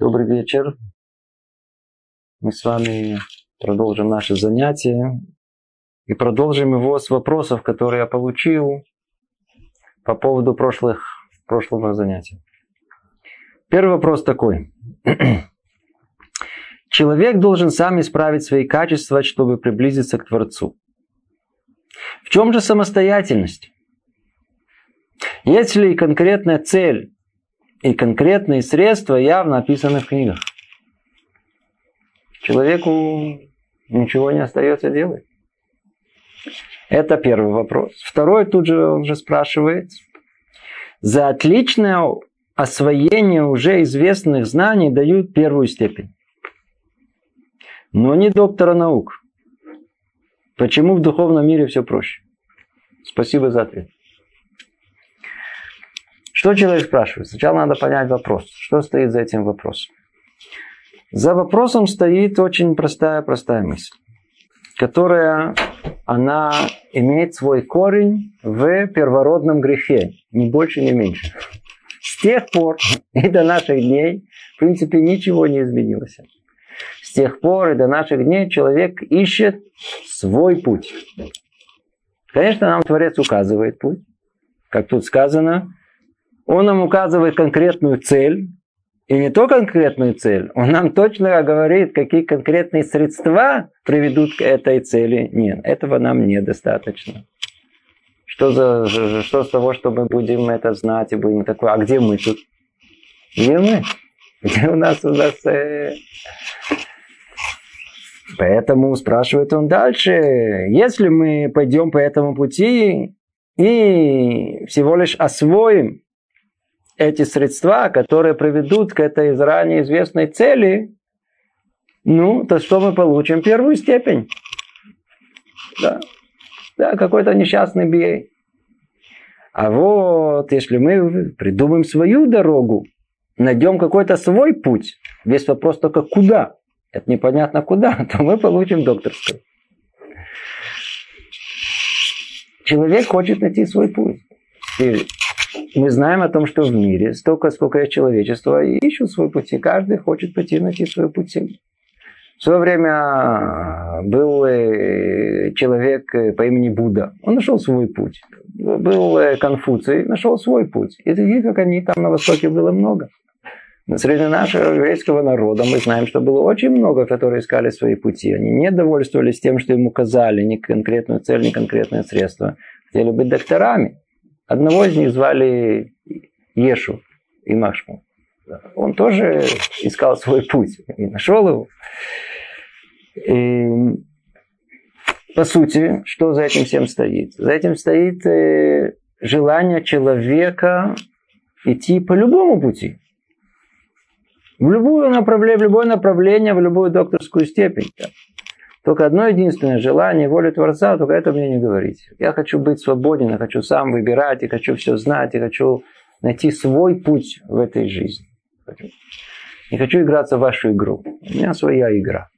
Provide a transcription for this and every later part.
Добрый вечер. Мы с вами продолжим наше занятие и продолжим его с вопросов, которые я получил по поводу прошлых, прошлого занятия. Первый вопрос такой. Человек должен сам исправить свои качества, чтобы приблизиться к Творцу. В чем же самостоятельность? Если конкретная цель и конкретные средства явно описаны в книгах. Человеку ничего не остается делать. Это первый вопрос. Второй тут же он же спрашивает. За отличное освоение уже известных знаний дают первую степень. Но не доктора наук. Почему в духовном мире все проще? Спасибо за ответ. Что человек спрашивает? Сначала надо понять вопрос. Что стоит за этим вопросом? За вопросом стоит очень простая-простая мысль, которая она имеет свой корень в первородном грехе, ни больше, ни меньше. С тех пор и до наших дней, в принципе, ничего не изменилось. С тех пор и до наших дней человек ищет свой путь. Конечно, нам Творец указывает путь. Как тут сказано, он нам указывает конкретную цель, и не то конкретную цель, он нам точно говорит, какие конкретные средства приведут к этой цели. Нет, этого нам недостаточно. Что, за, что с того, что мы будем это знать и будем такое, а где мы тут? Где мы? Где у нас, у нас... Э... Поэтому спрашивает он дальше, если мы пойдем по этому пути и всего лишь освоим эти средства, которые приведут к этой ранее известной цели, ну, то что мы получим? Первую степень. Да, да какой-то несчастный бей. А вот если мы придумаем свою дорогу, найдем какой-то свой путь, весь вопрос только куда, это непонятно куда, то мы получим докторскую. Человек хочет найти свой путь мы знаем о том, что в мире столько, сколько есть человечества, и ищут свой путь. И каждый хочет пойти найти свой путь. В свое время был э, человек э, по имени Будда. Он нашел свой путь. Был э, Конфуций, нашел свой путь. И таких, как они, там на Востоке было много. Но среди нашего еврейского народа мы знаем, что было очень много, которые искали свои пути. Они не довольствовались тем, что им указали ни конкретную цель, ни конкретное средство. Хотели быть докторами. Одного из них звали Ешу и Машму. Он тоже искал свой путь и нашел его. И, по сути, что за этим всем стоит? За этим стоит э, желание человека идти по любому пути. В, любую направление, в любое направление, в любую докторскую степень. Только одно единственное желание, воля Творца, только это мне не говорить. Я хочу быть свободен, я хочу сам выбирать, я хочу все знать, я хочу найти свой путь в этой жизни. Не хочу играться в вашу игру. У меня своя игра.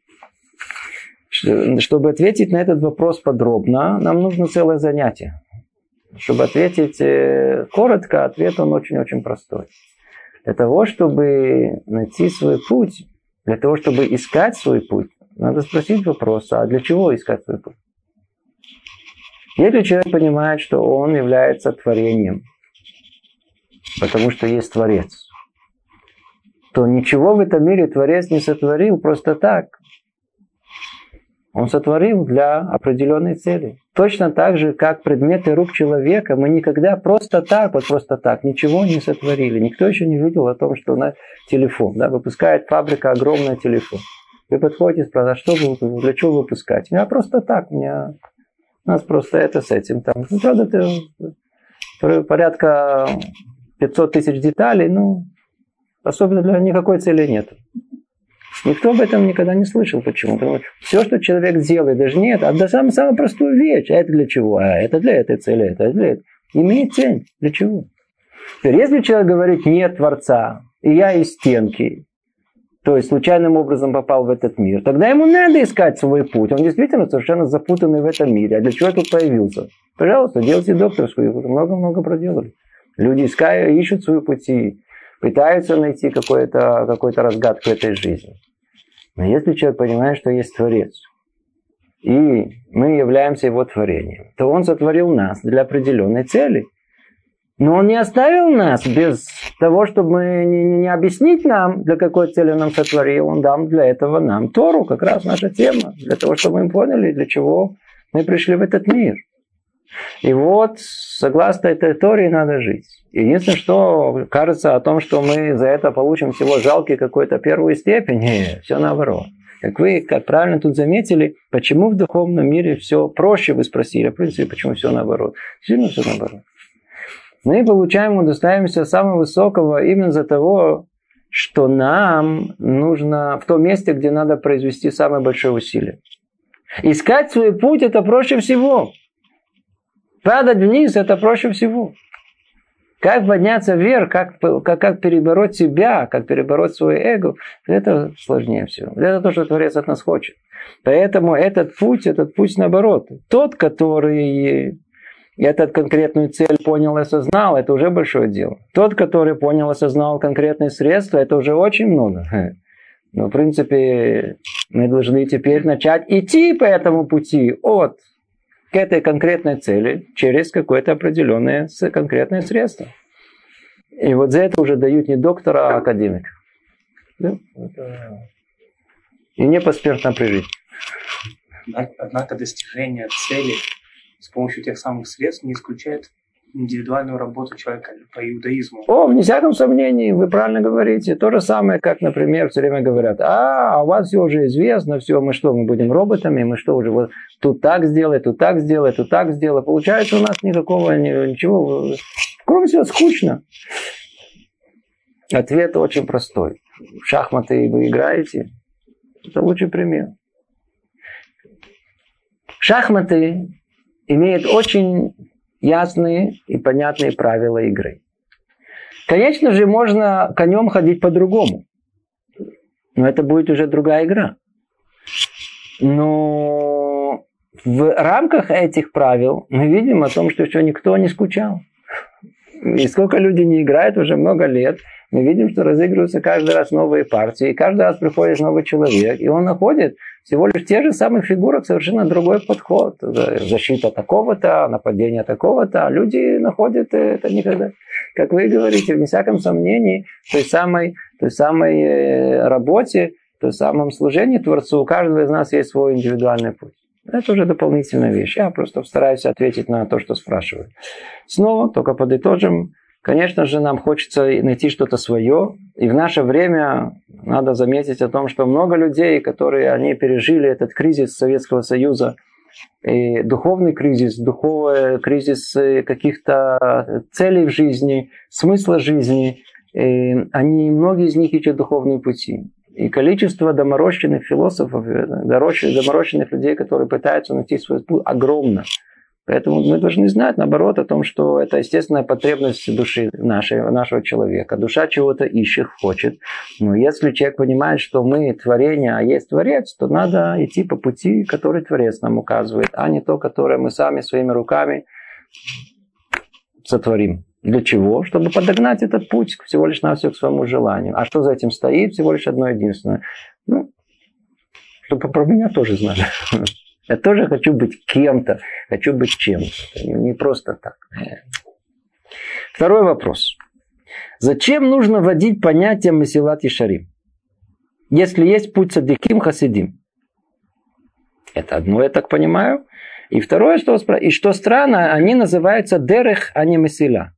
Чтобы ответить на этот вопрос подробно, нам нужно целое занятие. Чтобы ответить э, коротко, ответ он очень-очень простой. Для того, чтобы найти свой путь, для того, чтобы искать свой путь, надо спросить вопрос, а для чего искать путь? Если человек понимает, что он является творением, потому что есть Творец, то ничего в этом мире Творец не сотворил просто так. Он сотворил для определенной цели. Точно так же, как предметы рук человека, мы никогда просто так, вот просто так, ничего не сотворили. Никто еще не видел о том, что на телефон, да, выпускает фабрика огромный телефон. Вы подходите, спрашиваете, а что вы, для чего выпускать? У меня просто так, у меня у нас просто это с этим. Там, ну, правда, это порядка 500 тысяч деталей, ну, особенно для никакой цели нет. Никто об этом никогда не слышал. Почему? Потому что все, что человек делает, даже нет, а до самую, самую простую вещь. А это для чего? А это для этой цели, это для этого. Имеет цель. Для чего? Теперь, если человек говорит, нет Творца, и я из стенки, то есть случайным образом попал в этот мир, тогда ему надо искать свой путь. Он действительно совершенно запутанный в этом мире. А для чего я тут появился? Пожалуйста, делайте докторскую. Много-много проделали. Люди искают, ищут свои пути. пытаются найти какую-то какую разгадку этой жизни. Но если человек понимает, что есть Творец, и мы являемся его творением, то он сотворил нас для определенной цели. Но он не оставил нас без того, чтобы не, не объяснить нам, для какой цели он нам сотворил. Он дам для этого нам Тору, как раз наша тема, для того, чтобы мы поняли, для чего мы пришли в этот мир. И вот, согласно этой Торе, надо жить. Единственное, что кажется о том, что мы за это получим всего жалкий какой-то первую степень, все наоборот. Как вы, как правильно тут заметили, почему в духовном мире все проще, вы спросили, в принципе, почему все наоборот. Сильно все наоборот. Мы получаем, удостаиваемся самого высокого именно за того, что нам нужно в том месте, где надо произвести самое большое усилие. Искать свой путь это проще всего. Падать вниз это проще всего. Как подняться вверх, как, как, как перебороть себя, как перебороть свое эго, это сложнее всего. Это то, что Творец от нас хочет. Поэтому этот путь, этот путь наоборот. Тот, который этот конкретную цель понял и осознал, это уже большое дело. Тот, который понял и осознал конкретные средства, это уже очень много. Но, в принципе, мы должны теперь начать идти по этому пути от к этой конкретной цели через какое-то определенное конкретное средство. И вот за это уже дают не доктора, а академика. Да? И не посмертно прижить. Однако достижение цели с помощью тех самых средств не исключает индивидуальную работу человека по иудаизму. О, вне всяком сомнении, вы правильно говорите. То же самое, как, например, все время говорят, а, а у вас все уже известно, все, мы что, мы будем роботами, мы что уже, вот тут так сделай, тут так сделай, тут так сделай. Получается, у нас никакого, ничего, кроме всего, скучно. Ответ очень простой. В шахматы вы играете, это лучший пример. Шахматы имеют очень ясные и понятные правила игры. Конечно же, можно конем ходить по-другому. Но это будет уже другая игра. Но в рамках этих правил мы видим о том, что еще никто не скучал. И сколько людей не играют уже много лет, мы видим, что разыгрываются каждый раз новые партии, и каждый раз приходит новый человек, и он находит всего лишь те же самые фигуры, совершенно другой подход. Защита такого-то, нападение такого-то. А люди находят это никогда, как вы говорите, вне всяком сомнении, той самой, той самой э, работе, той самом служении Творцу. У каждого из нас есть свой индивидуальный путь. Это уже дополнительная вещь. Я просто стараюсь ответить на то, что спрашивают. Снова, только подытожим, Конечно же, нам хочется найти что-то свое. И в наше время надо заметить о том, что много людей, которые они пережили этот кризис Советского Союза, и духовный кризис, духовный кризис каких-то целей в жизни, смысла жизни, и они, многие из них ищут духовные пути. И количество доморощенных философов, доморощенных людей, которые пытаются найти свой путь, огромно. Поэтому мы должны знать, наоборот, о том, что это естественная потребность души нашей, нашего человека. Душа чего-то ищет, хочет. Но если человек понимает, что мы творение, а есть Творец, то надо идти по пути, который Творец нам указывает, а не то, которое мы сами своими руками сотворим. Для чего? Чтобы подогнать этот путь всего лишь на все к своему желанию. А что за этим стоит? Всего лишь одно единственное. Ну, чтобы про меня тоже знали. Я тоже хочу быть кем-то, хочу быть чем-то. Не просто так. Второй вопрос. Зачем нужно вводить понятие Масилат и Шарим? Если есть путь садиким хасидим. Это одно, я так понимаю. И второе, что, и что странно, они называются дерех, а не масила.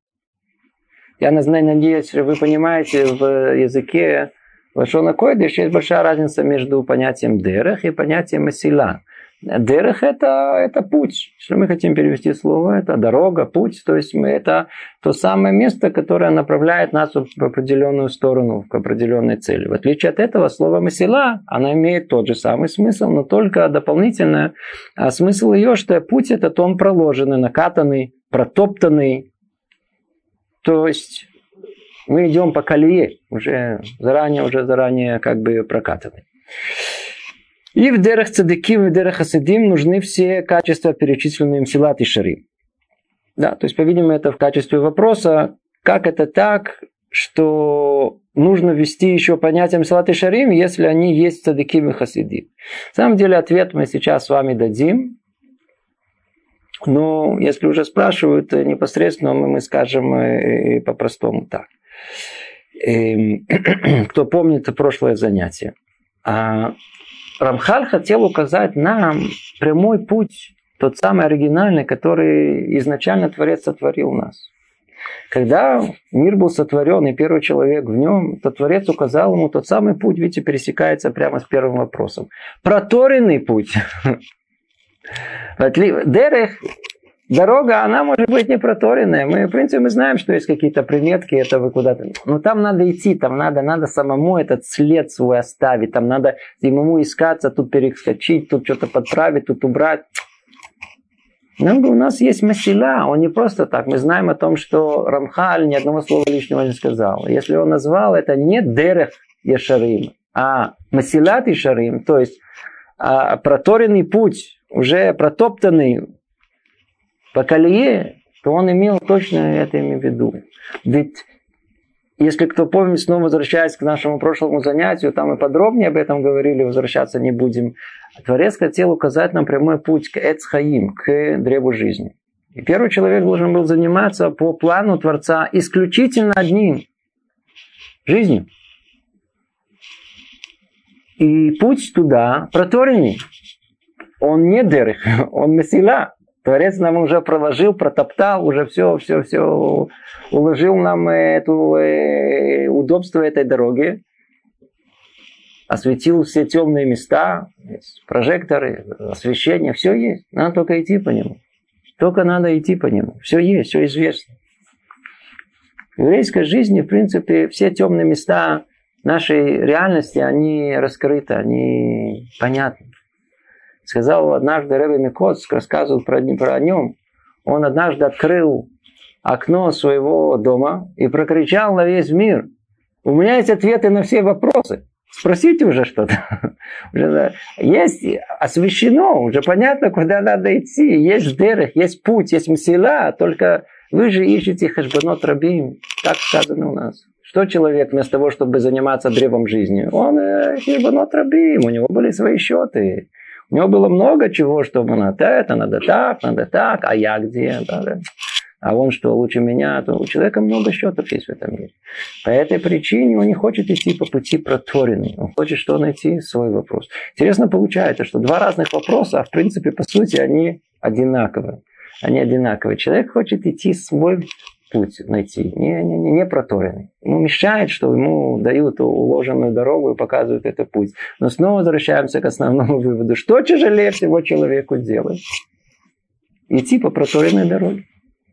Я надеюсь, вы понимаете, в языке Лашона Койдыш есть большая разница между понятием дерех и понятием масила. Дерех это, это путь. Что мы хотим перевести слово? Это дорога, путь. То есть мы, это то самое место, которое направляет нас в определенную сторону, к определенной цели. В отличие от этого, слово «масила», она имеет тот же самый смысл, но только дополнительно. А смысл ее, что путь этот он проложенный, накатанный, протоптанный. То есть мы идем по колее, уже заранее, уже заранее как бы прокатанный. И в дерах цадыким, и в дерах хасидим нужны все качества, перечисленные им силат и шарим. Да, то есть, по-видимому, это в качестве вопроса, как это так, что нужно ввести еще понятие Мсилат и Шарим, если они есть цадыким и хасидим. На самом деле ответ мы сейчас с вами дадим. Но если уже спрашивают непосредственно, мы, мы скажем э, по-простому так. Эм, кто помнит прошлое занятие. А Рамхаль хотел указать нам прямой путь, тот самый оригинальный, который изначально Творец сотворил нас. Когда мир был сотворен, и первый человек в нем, то Творец указал ему тот самый путь, видите, пересекается прямо с первым вопросом. Проторенный путь. Дерех, дорога, она может быть не проторенная. Мы, в принципе, мы знаем, что есть какие-то приметки, это вы куда-то... Но там надо идти, там надо, надо самому этот след свой оставить, там надо ему искаться, тут перескочить, тут что-то подправить, тут убрать. Ну, у нас есть Масила, он не просто так. Мы знаем о том, что Рамхаль ни одного слова лишнего не сказал. Если он назвал это не Дерех Яшарим, а Масилат Яшарим, то есть а, проторенный путь, уже протоптанный по колее, то он имел точно это имя в виду. Ведь если кто помнит, снова возвращаясь к нашему прошлому занятию, там мы подробнее об этом говорили, возвращаться не будем. Творец хотел указать нам прямой путь к Эцхаим, к древу жизни. И первый человек должен был заниматься по плану Творца исключительно одним – жизнью. И путь туда проторенный. Он не дырых, он месила. Творец нам уже проложил, протоптал, уже все, все, все, уложил нам это э, удобство этой дороги, осветил все темные места, прожекторы, освещение, все есть. Надо только идти по нему. Только надо идти по нему. Все есть, все известно. В еврейской жизни, в принципе, все темные места нашей реальности, они раскрыты, они понятны сказал однажды Ребе Микоц, рассказывал про, про о нем, он однажды открыл окно своего дома и прокричал на весь мир, у меня есть ответы на все вопросы. Спросите уже что-то. Есть освещено, уже понятно, куда надо идти. Есть дерах, есть путь, есть мсила, только вы же ищете хашбанот рабим. Так сказано у нас. Что человек вместо того, чтобы заниматься древом жизни, он э, хашбанот рабим, у него были свои счеты. У него было много чего, чтобы надо это, надо так, надо так, а я где? Да, да. А он что, лучше меня? То у человека много счетов есть в этом мире. По этой причине он не хочет идти по пути протворенный. Он хочет что найти свой вопрос. Интересно получается, что два разных вопроса, а в принципе, по сути, они одинаковые. Они одинаковые. Человек хочет идти свой путь найти, не, не, не, не проторенный. Ему мешает, что ему дают уложенную дорогу и показывают этот путь. Но снова возвращаемся к основному выводу. Что тяжелее всего человеку делать? Идти по проторенной дороге.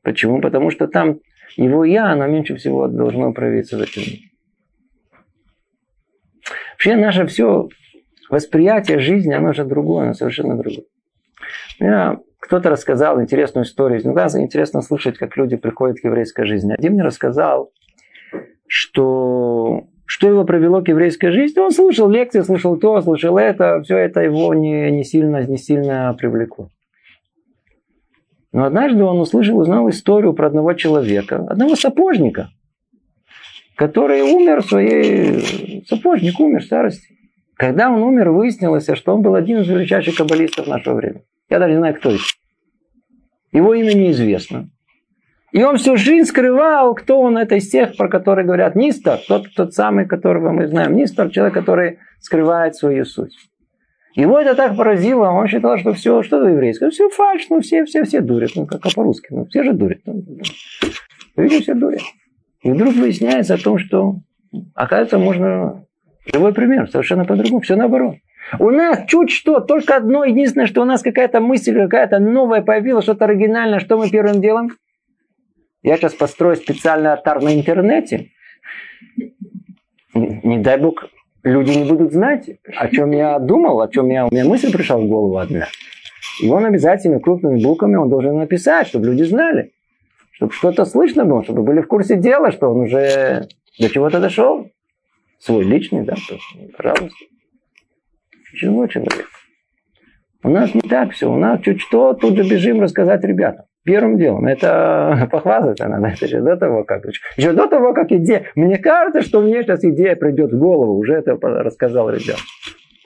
Почему? Потому что там его я, оно меньше всего должно проявиться в этом мире. Вообще наше все восприятие жизни, оно же другое, оно совершенно другое. Я кто-то рассказал интересную историю. Иногда интересно слышать, как люди приходят к еврейской жизни. Один мне рассказал, что что его привело к еврейской жизни. Он слушал лекции, слушал то, слушал это. Все это его не, не, сильно, не сильно привлекло. Но однажды он услышал, узнал историю про одного человека, одного сапожника, который умер в своей... Сапожник умер в старости. Когда он умер, выяснилось, что он был один из величайших каббалистов нашего времени. Я даже не знаю, кто это. Его имя неизвестно. И он всю жизнь скрывал, кто он это из тех, про которые говорят Нистор, тот, тот самый, которого мы знаем. Нистор, человек, который скрывает свою суть. Его это так поразило, он считал, что все, что еврейское, все фальш, ну все, все, все дурят, ну как по-русски, ну все же дурят. Ну, все дурят. И вдруг выясняется о том, что, оказывается, можно живой пример, совершенно по-другому, все наоборот. У нас чуть что, только одно единственное, что у нас какая-то мысль, какая-то новая появилась, что-то оригинальное, что мы первым делом? Я сейчас построю специальный алтарь на интернете. Не дай бог, люди не будут знать, о чем я думал, о чем я, у меня мысль пришла в голову одна. И он обязательно крупными буквами он должен написать, чтобы люди знали. Чтобы что-то слышно было, чтобы были в курсе дела, что он уже до чего-то дошел. Свой личный, да, пожалуйста. Живой человек. У нас не так все. У нас чуть что, тут же бежим рассказать ребятам. Первым делом. Это похвастаться надо. Это еще до того, как... Еще до того, как идея... Мне кажется, что мне сейчас идея придет в голову. Уже это рассказал ребят.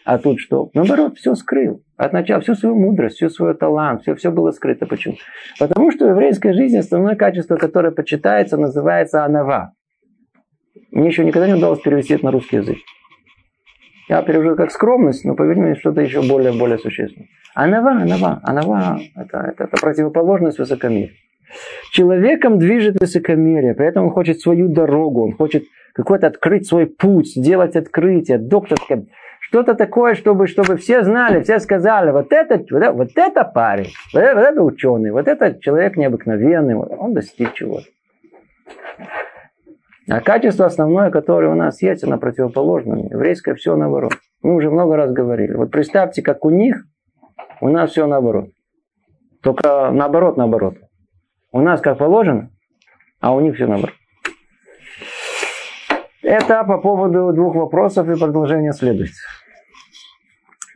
А тут что? Наоборот, все скрыл. От начала всю свою мудрость, всю свой талант, все, все было скрыто. Почему? Потому что в еврейской жизни основное качество, которое почитается, называется анава. Мне еще никогда не удалось перевести это на русский язык. Я перевожу как скромность, но поверь мне, что-то еще более, более существенное. Анава, анава, анава это, это, это противоположность высокомерия. Человеком движет высокомерие, поэтому он хочет свою дорогу, он хочет какой-то открыть свой путь, сделать открытие, докторское, что-то такое, чтобы, чтобы все знали, все сказали, вот это, вот это, вот это парень, вот это, вот это ученый, вот это человек необыкновенный, он достиг чего-то. А качество основное, которое у нас есть, оно противоположно. Еврейское все наоборот. Мы уже много раз говорили. Вот представьте, как у них, у нас все наоборот. Только наоборот, наоборот. У нас как положено, а у них все наоборот. Это по поводу двух вопросов и продолжение следует.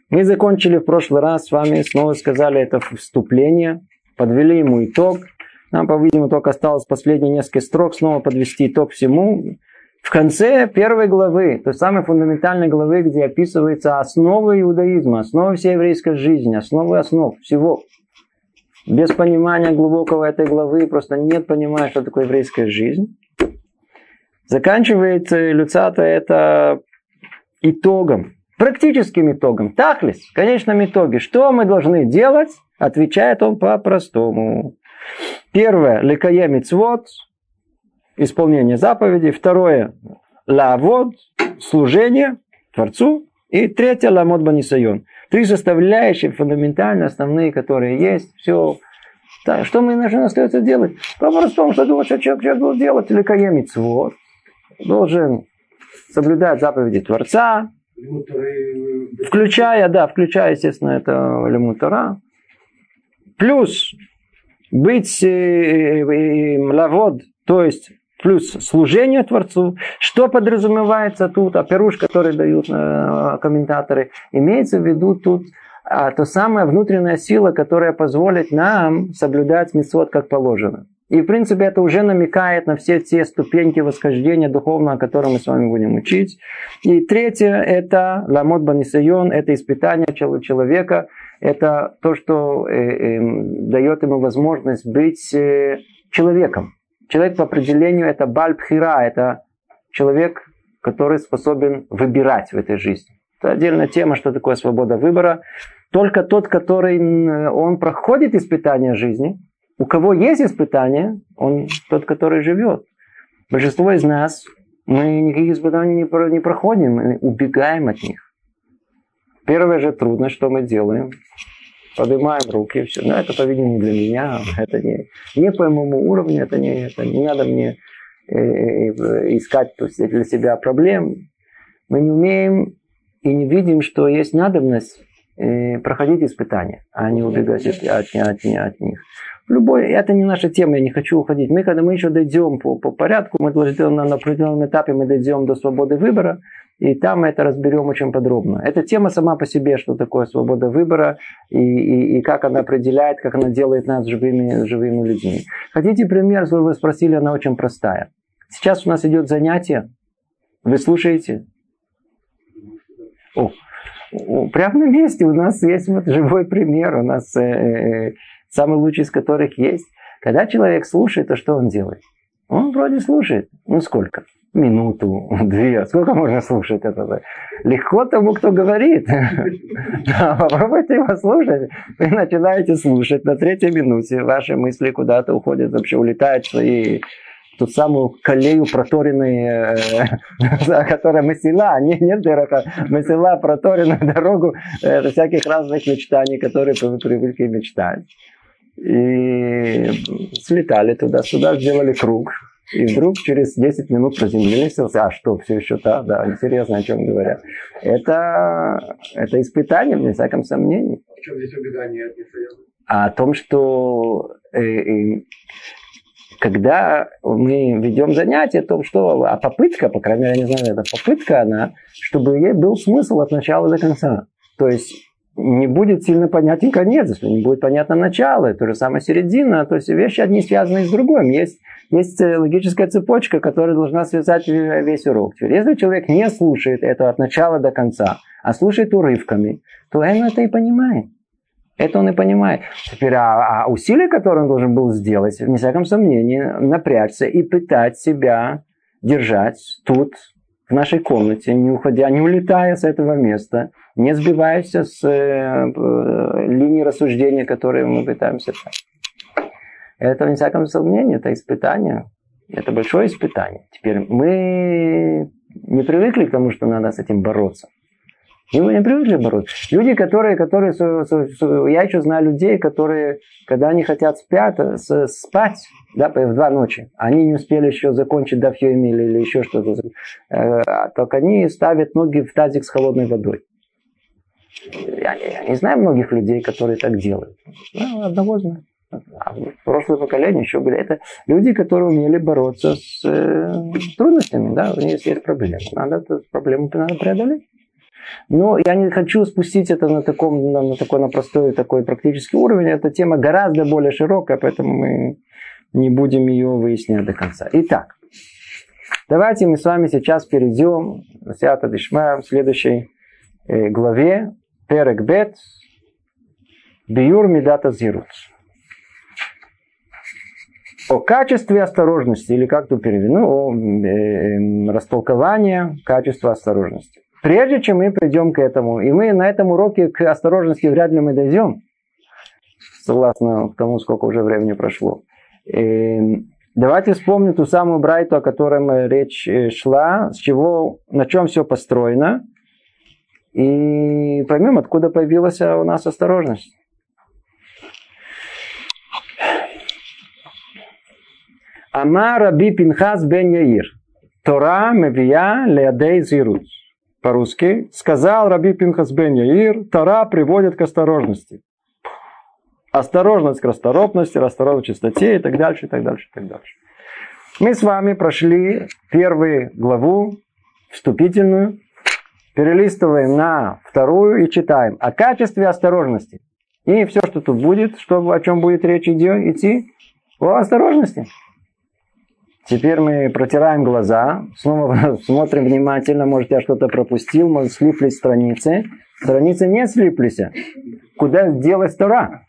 Мы закончили в прошлый раз с вами, снова сказали это вступление, подвели ему итог – нам, по-видимому, только осталось последние несколько строк снова подвести итог всему. В конце первой главы, той самой фундаментальной главы, где описывается основы иудаизма, основы всей еврейской жизни, основы основ всего. Без понимания глубокого этой главы просто нет понимания, что такое еврейская жизнь. Заканчивает Люцата это итогом, практическим итогом, тахлис, в конечном итоге. Что мы должны делать? Отвечает он по-простому. Первое, лекая мицвод, исполнение заповедей. Второе, лавод, служение Творцу. И третье, ламод банисайон. Три составляющие фундаментальные, основные, которые есть. Все. Так, что мы должны остается делать? Вопрос в том, что думать, что человек, человек должен делать. Мицвод. Должен соблюдать заповеди Творца, включая, да, включая, естественно, это Лемутара. Плюс быть э, э, э, лавод, то есть плюс служение Творцу. Что подразумевается тут, а пируш, который дают комментаторы, имеется в виду тут а, то самая внутренняя сила, которая позволит нам соблюдать митцвот как положено. И, в принципе, это уже намекает на все те ступеньки восхождения духовного, о котором мы с вами будем учить. И третье – это ламот банисайон, это испытание человека, это то, что э, э, дает ему возможность быть э, человеком. Человек по определению это бальбхира, это человек, который способен выбирать в этой жизни. Это отдельная тема, что такое свобода выбора. Только тот, который он проходит испытания жизни, у кого есть испытания, он тот, который живет. Большинство из нас, мы никаких испытаний не проходим, мы убегаем от них. Первая же трудность, что мы делаем, поднимаем руки, все. Но это, по-видимому, не для меня, это не, не по моему уровню, это не, это не надо мне э, э, искать то есть, для себя проблем. Мы не умеем и не видим, что есть надобность э, проходить испытания, а не убегать от, от, от, от них. Любой, это не наша тема, я не хочу уходить. Мы, когда мы еще дойдем по, по порядку, мы должны на, на определенном этапе мы дойдем до свободы выбора, и там мы это разберем очень подробно. Эта тема сама по себе, что такое свобода выбора и, и, и как она определяет, как она делает нас живыми, живыми людьми. Хотите пример, если вы спросили, она очень простая. Сейчас у нас идет занятие. Вы слушаете? О, прямо на месте у нас есть вот живой пример. У нас э, э, самый лучший из которых есть. Когда человек слушает, то что он делает? Он вроде слушает. Ну сколько? минуту, две. Сколько можно слушать это? Легко тому, кто говорит. попробуйте его слушать. Вы начинаете слушать. На третьей минуте ваши мысли куда-то уходят, вообще улетают свои ту самую колею проторенную, э, которая мысила, не, нет дырока, мысила проторенную дорогу э, всяких разных мечтаний, которые вы привыкли мечтать. И слетали туда-сюда, сделали круг, и вдруг через 10 минут приземлились, а что, все еще да, да, интересно, о чем говорят. Это, это испытание, вне всяком сомнении. В чем здесь убегание от А о том, что э, э, когда мы ведем занятия, о том, что, а попытка, по крайней мере, я не знаю, это попытка, она, чтобы ей был смысл от начала до конца. То есть не будет сильно понятен конец, не будет понятно начало, то же самое середина, то есть вещи одни связаны с другим. Есть, есть э, логическая цепочка, которая должна связать весь урок. Если человек не слушает это от начала до конца, а слушает урывками, то он это и понимает. Это он и понимает. Теперь, а, а усилия, которые он должен был сделать, вне всяком сомнении, напрячься и пытать себя держать тут, в нашей комнате, не уходя, не улетая с этого места, не сбиваясь с э, э, линии рассуждения, которые мы пытаемся дать. Это, вне всяком сомнении, это испытание. Это большое испытание. Теперь мы не привыкли к тому, что надо с этим бороться. Мы не привыкли бороться. Люди, которые, которые, я еще знаю людей, которые, когда они хотят спят, спать, да, в два ночи, они не успели еще закончить дафьем или, или еще что-то, э, только они ставят ноги в тазик с холодной водой. Я, я не знаю многих людей, которые так делают. Ну, одного знаю. А прошлое поколение еще были. Это люди, которые умели бороться с э, трудностями, да, у них есть проблемы. Надо эту проблему надо преодолеть. Но я не хочу спустить это на, таком, на, на такой на простой такой практический уровень. Эта тема гораздо более широкая, поэтому мы не будем ее выяснять до конца. Итак, давайте мы с вами сейчас перейдем в следующей э, главе Перек Бет Биюр Медата Зирут. О качестве осторожности, или как тут перевели, ну, о э, э, растолковании качества осторожности. Прежде чем мы придем к этому, и мы на этом уроке к осторожности вряд ли мы дойдем, согласно тому, сколько уже времени прошло. И давайте вспомним ту самую Брайту, о которой речь э, шла, с чего, на чем все построено, и поймем, откуда появилась у нас осторожность. Ама Раби Пинхас бен Яир. Тора мевия леадей зирут по-русски, сказал Раби Пинхас бен Яир, Тара приводит к осторожности. Осторожность к расторопности, расторопность к чистоте и так дальше, и так дальше, и так дальше. Мы с вами прошли первую главу, вступительную, перелистываем на вторую и читаем о качестве осторожности. И все, что тут будет, что, о чем будет речь идти, о осторожности. Теперь мы протираем глаза, снова смотрим внимательно, может я что-то пропустил, может слиплись страницы. Страницы не слиплись. Куда делась Тора?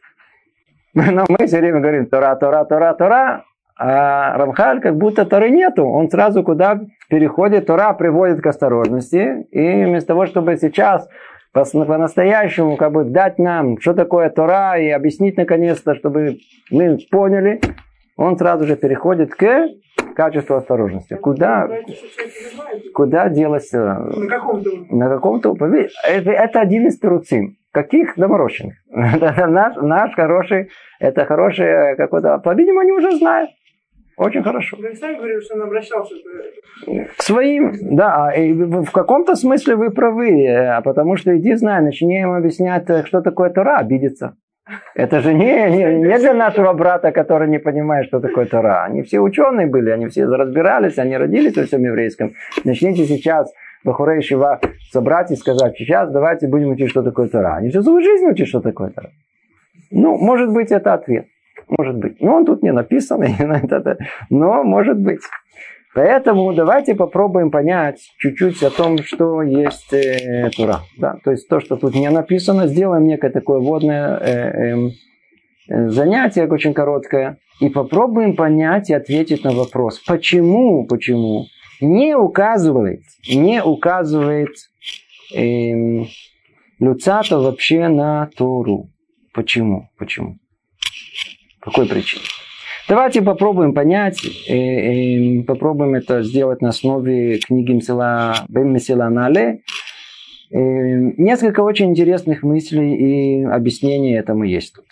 Но мы все время говорим Тора, Тора, Тора, Тора, а Рамхаль как будто Торы нету. Он сразу куда переходит, Тора приводит к осторожности. И вместо того, чтобы сейчас по-настоящему как бы дать нам, что такое Тора, и объяснить наконец-то, чтобы мы поняли, он сразу же переходит к качеству осторожности. Куда, куда делать? Э, на каком-то на каком-то это, это один из труцим. Каких доморощенных? наш, наш хороший, это хороший э, какой-то, по-видимому, они уже знают. Очень хорошо. Вы сами говорили, что он обращался к своим, да, и в каком-то смысле вы правы, э, потому что иди знай, начни им объяснять, что такое Тора, обидится. Это же не, не, не для нашего брата, который не понимает, что такое Тора. Они все ученые были, они все разбирались, они родились во всем еврейском. Начните сейчас Бахурей Шива собрать и сказать, сейчас давайте будем учить, что такое Тора. Они всю свою жизнь учат, что такое Тора. Ну, может быть, это ответ. Может быть. Но он тут не написан, но может быть. Поэтому давайте попробуем понять чуть-чуть о том, что есть э, Тура. Да? То есть то, что тут не написано, сделаем некое такое водное э, эм, э, занятие, очень короткое, и попробуем понять и ответить на вопрос, почему, почему не указывает, не указывает э, Люцата вообще на Тору. Почему? Почему? Какой причине? Давайте попробуем понять, э, э, попробуем это сделать на основе книги Мсила, Беммесила Нале. Э, несколько очень интересных мыслей и объяснений этому есть тут.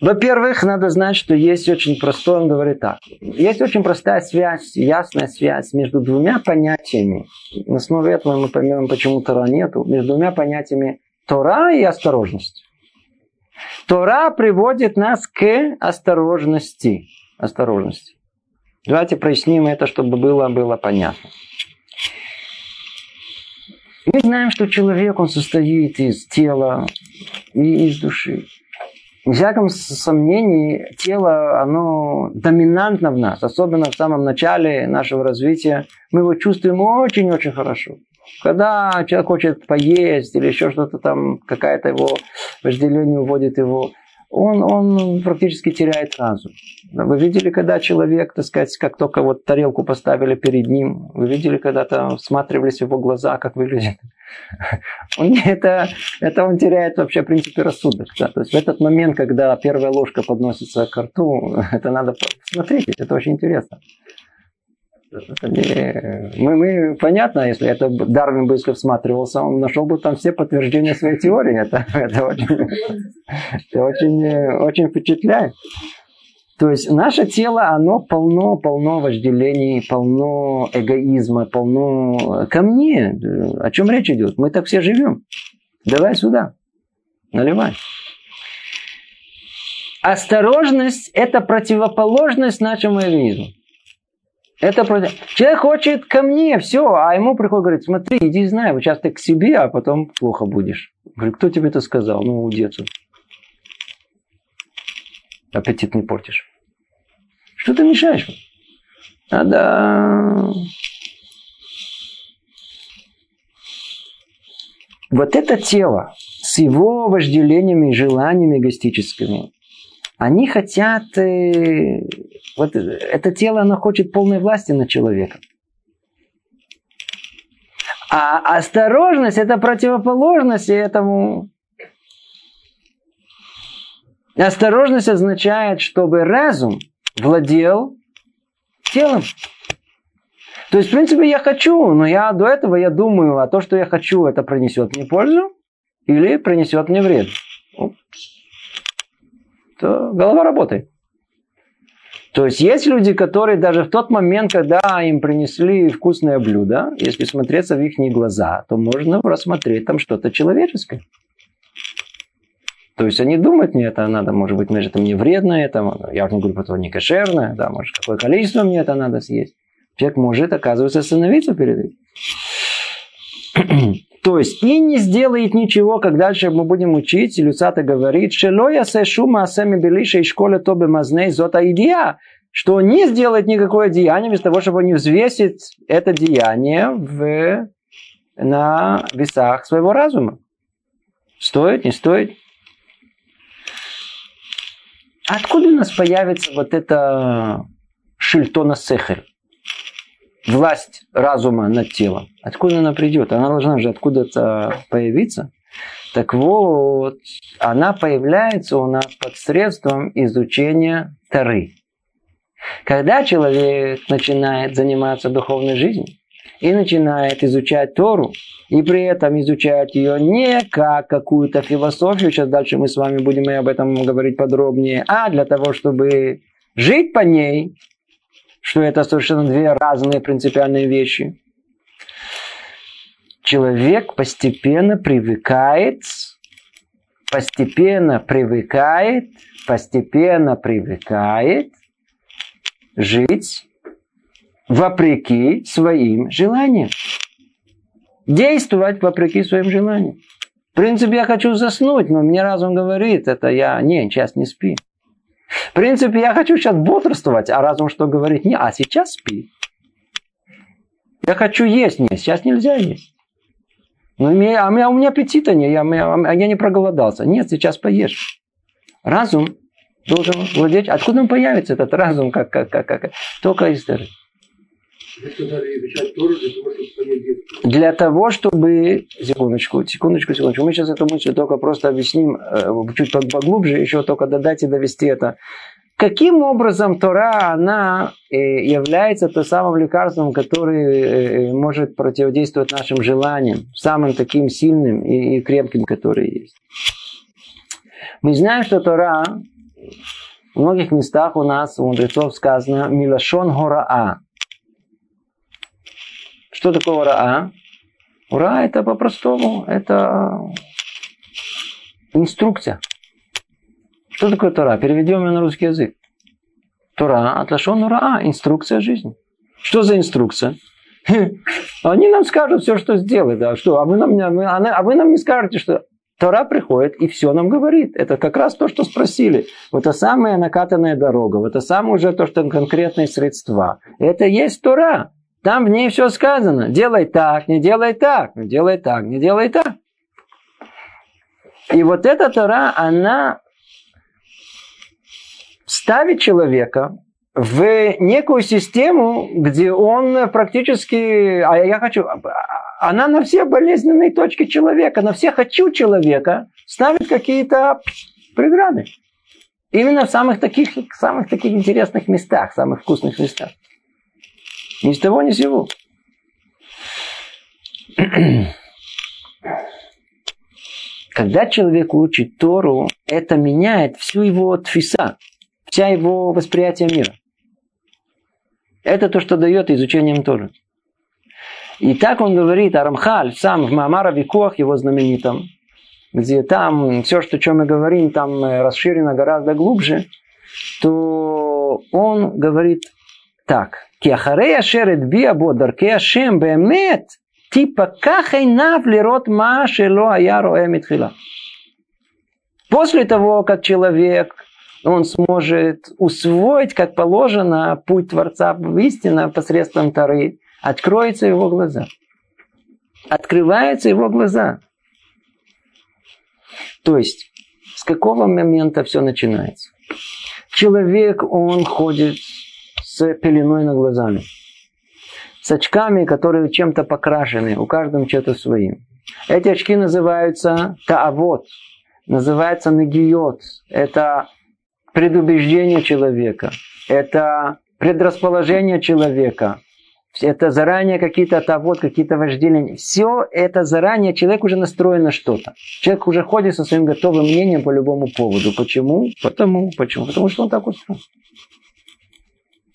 Во-первых, надо знать, что есть очень простой, он говорит так. Есть очень простая связь, ясная связь между двумя понятиями. На основе этого мы поймем, почему Тора нету. Между двумя понятиями Тора и осторожность. Тора приводит нас к осторожности. Осторожности. Давайте проясним это, чтобы было, было понятно. Мы знаем, что человек, он состоит из тела и из души. В всяком сомнении, тело, оно доминантно в нас, особенно в самом начале нашего развития. Мы его чувствуем очень-очень хорошо. Когда человек хочет поесть или еще что-то там, какая-то его вожделение уводит его он, он практически теряет разум. Вы видели, когда человек, так сказать, как только вот тарелку поставили перед ним, вы видели, когда там всматривались в его глаза, как выглядит? Это, это он теряет вообще, в принципе, рассудок. Да? То есть в этот момент, когда первая ложка подносится к рту, это надо посмотреть, это очень интересно. Мы, мы, понятно, если это Дарвин бы если всматривался, он нашел бы там все подтверждения своей теории. Это, это, очень, это очень, очень впечатляет. То есть наше тело, оно полно, полно вожделений, полно эгоизма, полно ко мне. О чем речь идет? Мы так все живем. Давай сюда. Наливай. Осторожность – это противоположность нашему эгоизму. Это против... Человек хочет ко мне, все, а ему приходит, говорит, смотри, иди знай, вот сейчас ты к себе, а потом плохо будешь. Говорю, кто тебе это сказал? Ну, дед. Аппетит не портишь. Что ты мешаешь? А да. Вот это тело с его вожделениями желаниями эгоистическими, они хотят э, вот это тело, оно хочет полной власти над человеком. А осторожность – это противоположность этому. Осторожность означает, чтобы разум владел телом. То есть, в принципе, я хочу, но я до этого я думаю, а то, что я хочу, это принесет мне пользу или принесет мне вред. То голова работает. То есть есть люди, которые даже в тот момент, когда им принесли вкусное блюдо, если смотреться в их глаза, то можно рассмотреть там что-то человеческое. То есть они думают, мне это надо, может быть, мне это мне вредно, это, я уже не говорю, что не кошерное, да, может, какое количество мне это надо съесть. Человек может, оказывается, остановиться перед этим. То есть и не сделает ничего, как дальше мы будем учить, Люцата говорит, «Шелоя се шума асеми белиша и школе тобе мазней зота идея», что не сделает никакое деяние, вместо того, чтобы не взвесить это деяние в, на весах своего разума. Стоит, не стоит? Откуда у нас появится вот это шильтона сехер? Власть разума над телом. Откуда она придет? Она должна же откуда-то появиться. Так вот, она появляется у нас под средством изучения Тары. Когда человек начинает заниматься духовной жизнью и начинает изучать Тору, и при этом изучать ее не как какую-то философию, сейчас дальше мы с вами будем и об этом говорить подробнее, а для того, чтобы жить по ней, что это совершенно две разные принципиальные вещи. Человек постепенно привыкает, постепенно привыкает, постепенно привыкает жить вопреки своим желаниям. Действовать вопреки своим желаниям. В принципе, я хочу заснуть, но мне разум говорит, это я, не, сейчас не спи. В принципе, я хочу сейчас бодрствовать, а разум что говорит? Не, а сейчас спи. Я хочу есть, нет, сейчас нельзя есть. Но меня, а у меня, у меня аппетита нет, я, я, я не проголодался. Нет, сейчас поешь. Разум должен владеть. Откуда он появится, этот разум, как, как, как, как? Только из стороны. Для того, чтобы... Секундочку, секундочку, секундочку. Мы сейчас эту мысль только просто объясним э, чуть поглубже, еще только додать и довести это. Каким образом Тора, она э, является то самым лекарством, которое э, может противодействовать нашим желаниям, самым таким сильным и крепким, который есть? Мы знаем, что Тора в многих местах у нас, у мудрецов сказано «Милашон гораа», что такое ура? Ура это по-простому, это инструкция. Что такое Тора? Переведем ее на русский язык. Тора, отлашон ура, инструкция жизни. Что за инструкция? Они нам скажут все, что сделать. Да, что, а, вы нам, а вы нам не скажете, что Тора приходит и все нам говорит. Это как раз то, что спросили. Вот это самая накатанная дорога, вот это самое уже то, что конкретные средства. Это есть Тора. Там в ней все сказано. Делай так, не делай так, не делай так, не делай так. И вот эта Тора, она ставит человека в некую систему, где он практически, а я хочу, она на все болезненные точки человека, на все хочу человека ставит какие-то преграды. Именно в самых таких, самых таких интересных местах, самых вкусных местах. Ни с того, ни с сего. Когда человек учит Тору, это меняет всю его тфиса, вся его восприятие мира. Это то, что дает изучением Торы. И так он говорит, Арамхаль, сам в Маамара Викуах, его знаменитом, где там все, что, чем мы говорим, там э, расширено гораздо глубже, то он говорит так. Киахарей ашерет биабо дарке ашем бемет типа кахай нав лирот ма шело аяро эмитхила. После того, как человек он сможет усвоить, как положено, путь Творца в истину посредством Тары, откроются его глаза. Открываются его глаза. То есть, с какого момента все начинается? Человек, он ходит с пеленой на глазами. С очками, которые чем-то покрашены, у каждого что-то своим. Эти очки называются таавот, называется нагиот. Это предубеждение человека, это предрасположение человека, это заранее какие-то вот какие-то вожделения. Все это заранее человек уже настроен на что-то. Человек уже ходит со своим готовым мнением по любому поводу. Почему? Потому, почему? Потому что он так устроен.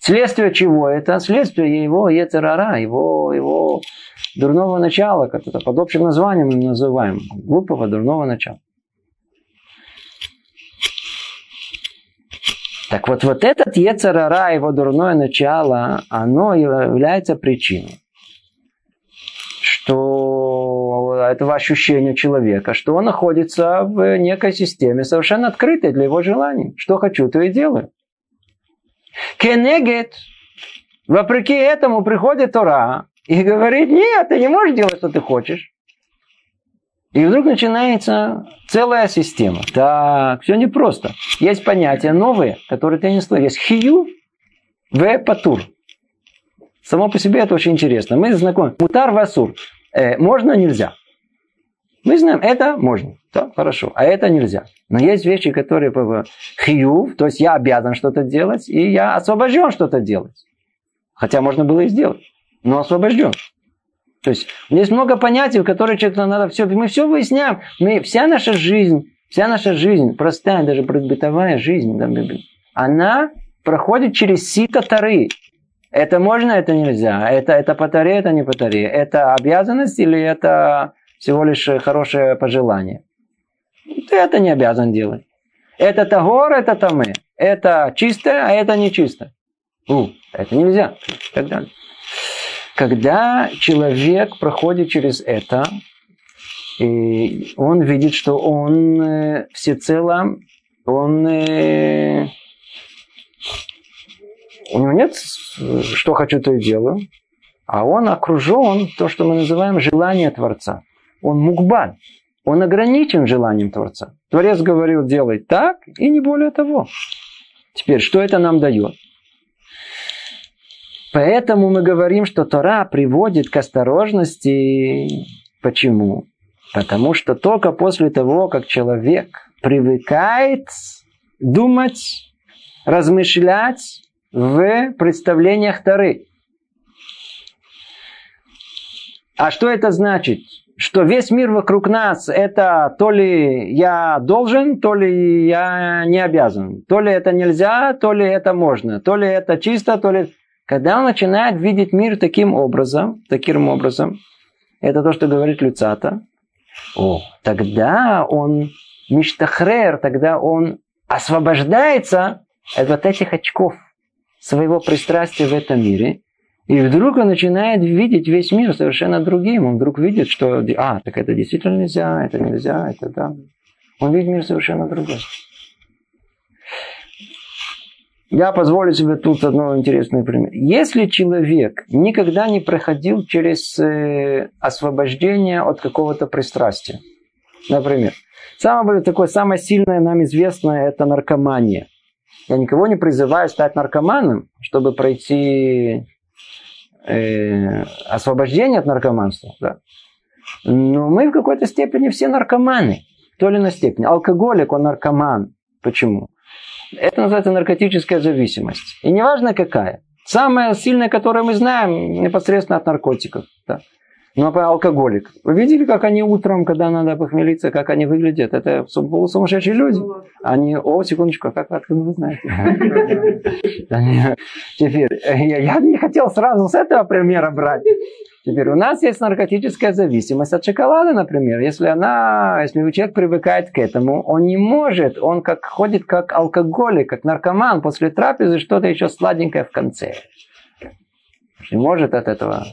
Следствие чего это? Следствие его ецерара, его, его дурного начала, как это под общим названием мы называем. Глупого дурного начала. Так вот, вот этот Ецарара, его дурное начало, оно является причиной, что этого ощущения человека, что он находится в некой системе, совершенно открытой для его желаний. Что хочу, то и делаю. Кенегет, вопреки этому приходит Тора и говорит, нет, ты не можешь делать, что ты хочешь. И вдруг начинается целая система. Так, все непросто. Есть понятия новые, которые ты не слышал. Есть хию, в патур. Само по себе это очень интересно. Мы знакомы. Мутар васур. Э, можно, нельзя. Мы знаем, это можно. Да, хорошо. А это нельзя. Но есть вещи, которые хию, то есть я обязан что-то делать, и я освобожден что-то делать. Хотя можно было и сделать. Но освобожден. То есть есть много понятий, в которые человеку надо все. Мы все выясняем. Мы, вся наша жизнь, вся наша жизнь, простая, даже бытовая жизнь, она проходит через сито тары. Это можно, это нельзя. Это, это по таре, это не по таре. Это обязанность или это всего лишь хорошее пожелание? Ты это не обязан делать. Это тагор, это тамы. Это чистое, а это не чисто. У, это нельзя. И так далее. Когда человек проходит через это, и он видит, что он э, всецело, он, э, у него нет, что хочу, то и делаю, а он окружен, то, что мы называем желание Творца. Он мукбан, он ограничен желанием Творца. Творец говорил, делай так, и не более того. Теперь, что это нам дает? Поэтому мы говорим, что Тора приводит к осторожности. Почему? Потому что только после того, как человек привыкает думать, размышлять в представлениях Торы. А что это значит? Что весь мир вокруг нас это то ли я должен, то ли я не обязан. То ли это нельзя, то ли это можно. То ли это чисто, то ли... Когда он начинает видеть мир таким образом, таким образом, это то, что говорит Люцата, о, тогда он миштахрер, тогда он освобождается от вот этих очков своего пристрастия в этом мире И вдруг он начинает видеть весь мир совершенно другим. Он вдруг видит, что, а, так это действительно нельзя, это нельзя, это да. Он видит мир совершенно другой. Я позволю себе тут одно интересный пример. Если человек никогда не проходил через э, освобождение от какого-то пристрастия, например, самое такое, самое сильное нам известное – это наркомания. Я никого не призываю стать наркоманом, чтобы пройти э, освобождение от наркоманства. Да. Но мы в какой-то степени все наркоманы. То ли на степени. Алкоголик, он наркоман. Почему? Это называется наркотическая зависимость. И неважно какая. Самая сильная, которую мы знаем, непосредственно от наркотиков. Да. Ну, а алкоголик. Вы видели, как они утром, когда надо похмелиться, как они выглядят? Это полусумасшедшие люди. Они, о, секундочку, а как откуда вы знаете? Теперь, я не хотел сразу с этого примера брать. Теперь у нас есть наркотическая зависимость от шоколада, например. Если она, если человек привыкает к этому, он не может, он как ходит как алкоголик, как наркоман после трапезы, что-то еще сладенькое в конце. Не может от этого.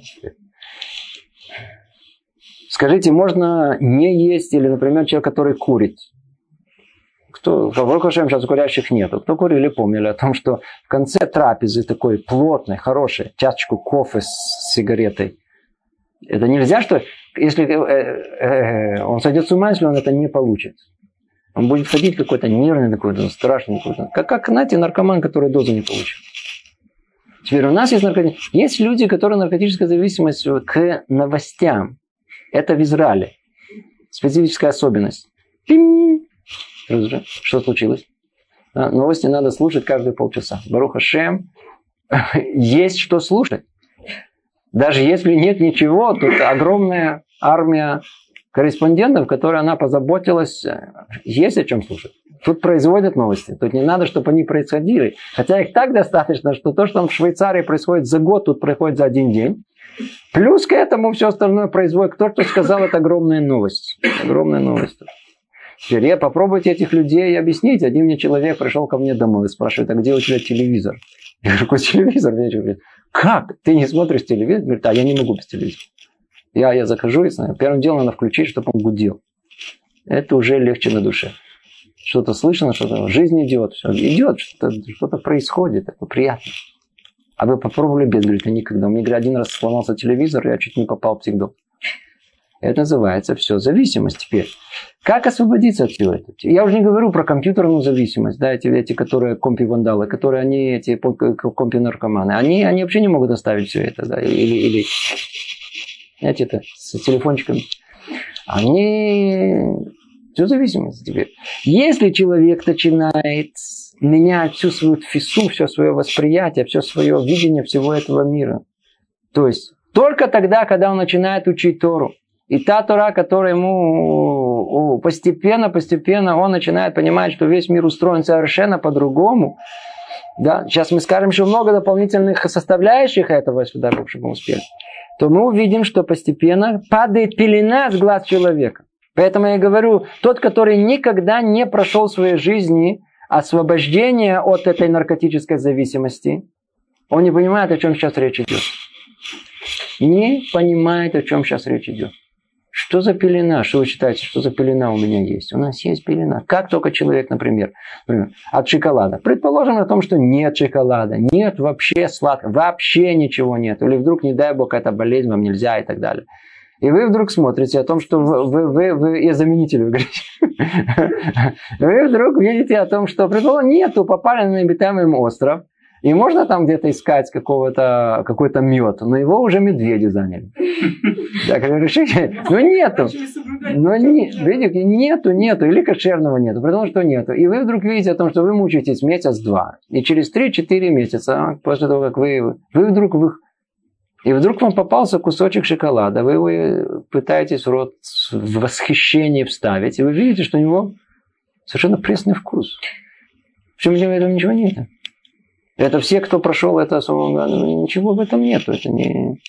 Скажите, можно не есть, или, например, человек, который курит. Кто, в сейчас курящих нету. Кто курили, помнили о том, что в конце трапезы такой плотной, хорошей, чашечку кофе с сигаретой это нельзя, что если э, э, он сойдет с ума, если он это не получит. Он будет ходить какой-то нервный, какой-то страшный. Какой-то. Как, как, знаете, наркоман, который дозу не получил. Теперь у нас есть наркотическая... Есть люди, которые наркотическая зависимость к новостям. Это в Израиле. Специфическая особенность. Что случилось? Да, новости надо слушать каждые полчаса. Баруха Шем. Есть что слушать. Даже если нет ничего, тут огромная армия корреспондентов, которые она позаботилась, есть о чем слушать. Тут производят новости. Тут не надо, чтобы они происходили. Хотя их так достаточно, что то, что там в Швейцарии происходит за год, тут происходит за один день. Плюс к этому все остальное производит. Кто, кто сказал, это огромная новость. Огромная новость. Теперь я попробуйте этих людей объяснить. Один мне человек пришел ко мне домой и спрашивает, а где у тебя телевизор? Я говорю, какой телевизор? Мне говорит, как? Ты не смотришь телевизор? Говорит, а я не могу без телевизора. Я, я захожу и знаю. Первым делом надо включить, чтобы он гудел. Это уже легче на душе. Что-то слышно, что-то жизнь идет, все идет, что-то, что-то происходит, это приятно. А вы попробовали без? Говорит, никогда. У меня один раз сломался телевизор, я чуть не попал в психдом. Это называется все зависимость теперь. Как освободиться от всего этого? Я уже не говорю про компьютерную зависимость, да, эти, эти которые компи-вандалы, которые они, эти компи-наркоманы, они, они вообще не могут оставить все это, да, или, или знаете, это с телефончиками. Они всю зависимость теперь. Если человек начинает менять всю свою фису, все свое восприятие, все свое видение всего этого мира, то есть только тогда, когда он начинает учить Тору, и та Тора, которая ему постепенно, постепенно он начинает понимать, что весь мир устроен совершенно по-другому. Да? Сейчас мы скажем еще много дополнительных составляющих этого сюда, чтобы мы успели. То мы увидим, что постепенно падает пелена с глаз человека. Поэтому я говорю, тот, который никогда не прошел в своей жизни освобождение от этой наркотической зависимости, он не понимает, о чем сейчас речь идет. Не понимает, о чем сейчас речь идет. Что за пелена? Что вы считаете, что за пелена у меня есть? У нас есть пелена. Как только человек, например, от шоколада. Предположим о том, что нет шоколада, нет вообще сладкого, вообще ничего нет. Или вдруг, не дай бог, это болезнь, вам нельзя и так далее. И вы вдруг смотрите о том, что вы, вы, вы, вы я заменитель, вы говорите. Вы вдруг видите о том, что, предположим, нету, попали на обитаемый остров, и можно там где-то искать какого-то, какой-то мед, но его уже медведи заняли. Так, решите, ну нету. Ну, не, видите, нету, нету, или кошерного нету, потому что нету. И вы вдруг видите о том, что вы мучаетесь месяц-два. И через 3-4 месяца, после того, как вы, вы вдруг вы, и вдруг вам попался кусочек шоколада, вы его пытаетесь в рот в восхищении вставить, и вы видите, что у него совершенно пресный вкус. Причем в этом ничего нет. Это все, кто прошел это особо, ничего в этом нет. Это, не...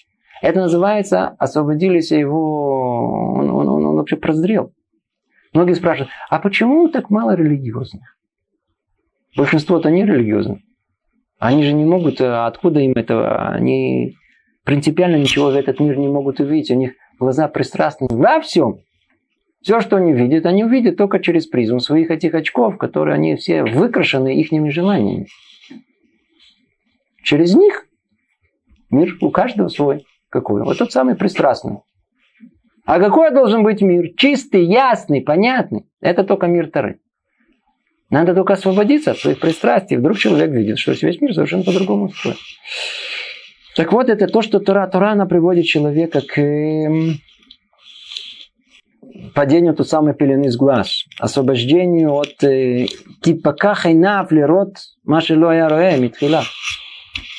это называется, освободились его, он, он, он, он вообще прозрел. Многие спрашивают, а почему так мало религиозных? Большинство-то не религиозных. Они же не могут, а откуда им это? Они принципиально ничего в этот мир не могут увидеть. У них глаза пристрастны во всем. Все, что они видят, они увидят только через призму своих этих очков, которые они все выкрашены их желаниями. Через них мир у каждого свой. Какой? Вот тот самый пристрастный. А какой должен быть мир? Чистый, ясный, понятный. Это только мир Тары. Надо только освободиться от своих пристрастий. Вдруг человек видит, что весь мир совершенно по-другому устроен. Так вот, это то, что Тора, Тора она приводит человека к эм, падению той самой пелены с глаз, освобождению от э, типа кахайнав лерот машелоя роэ митхила.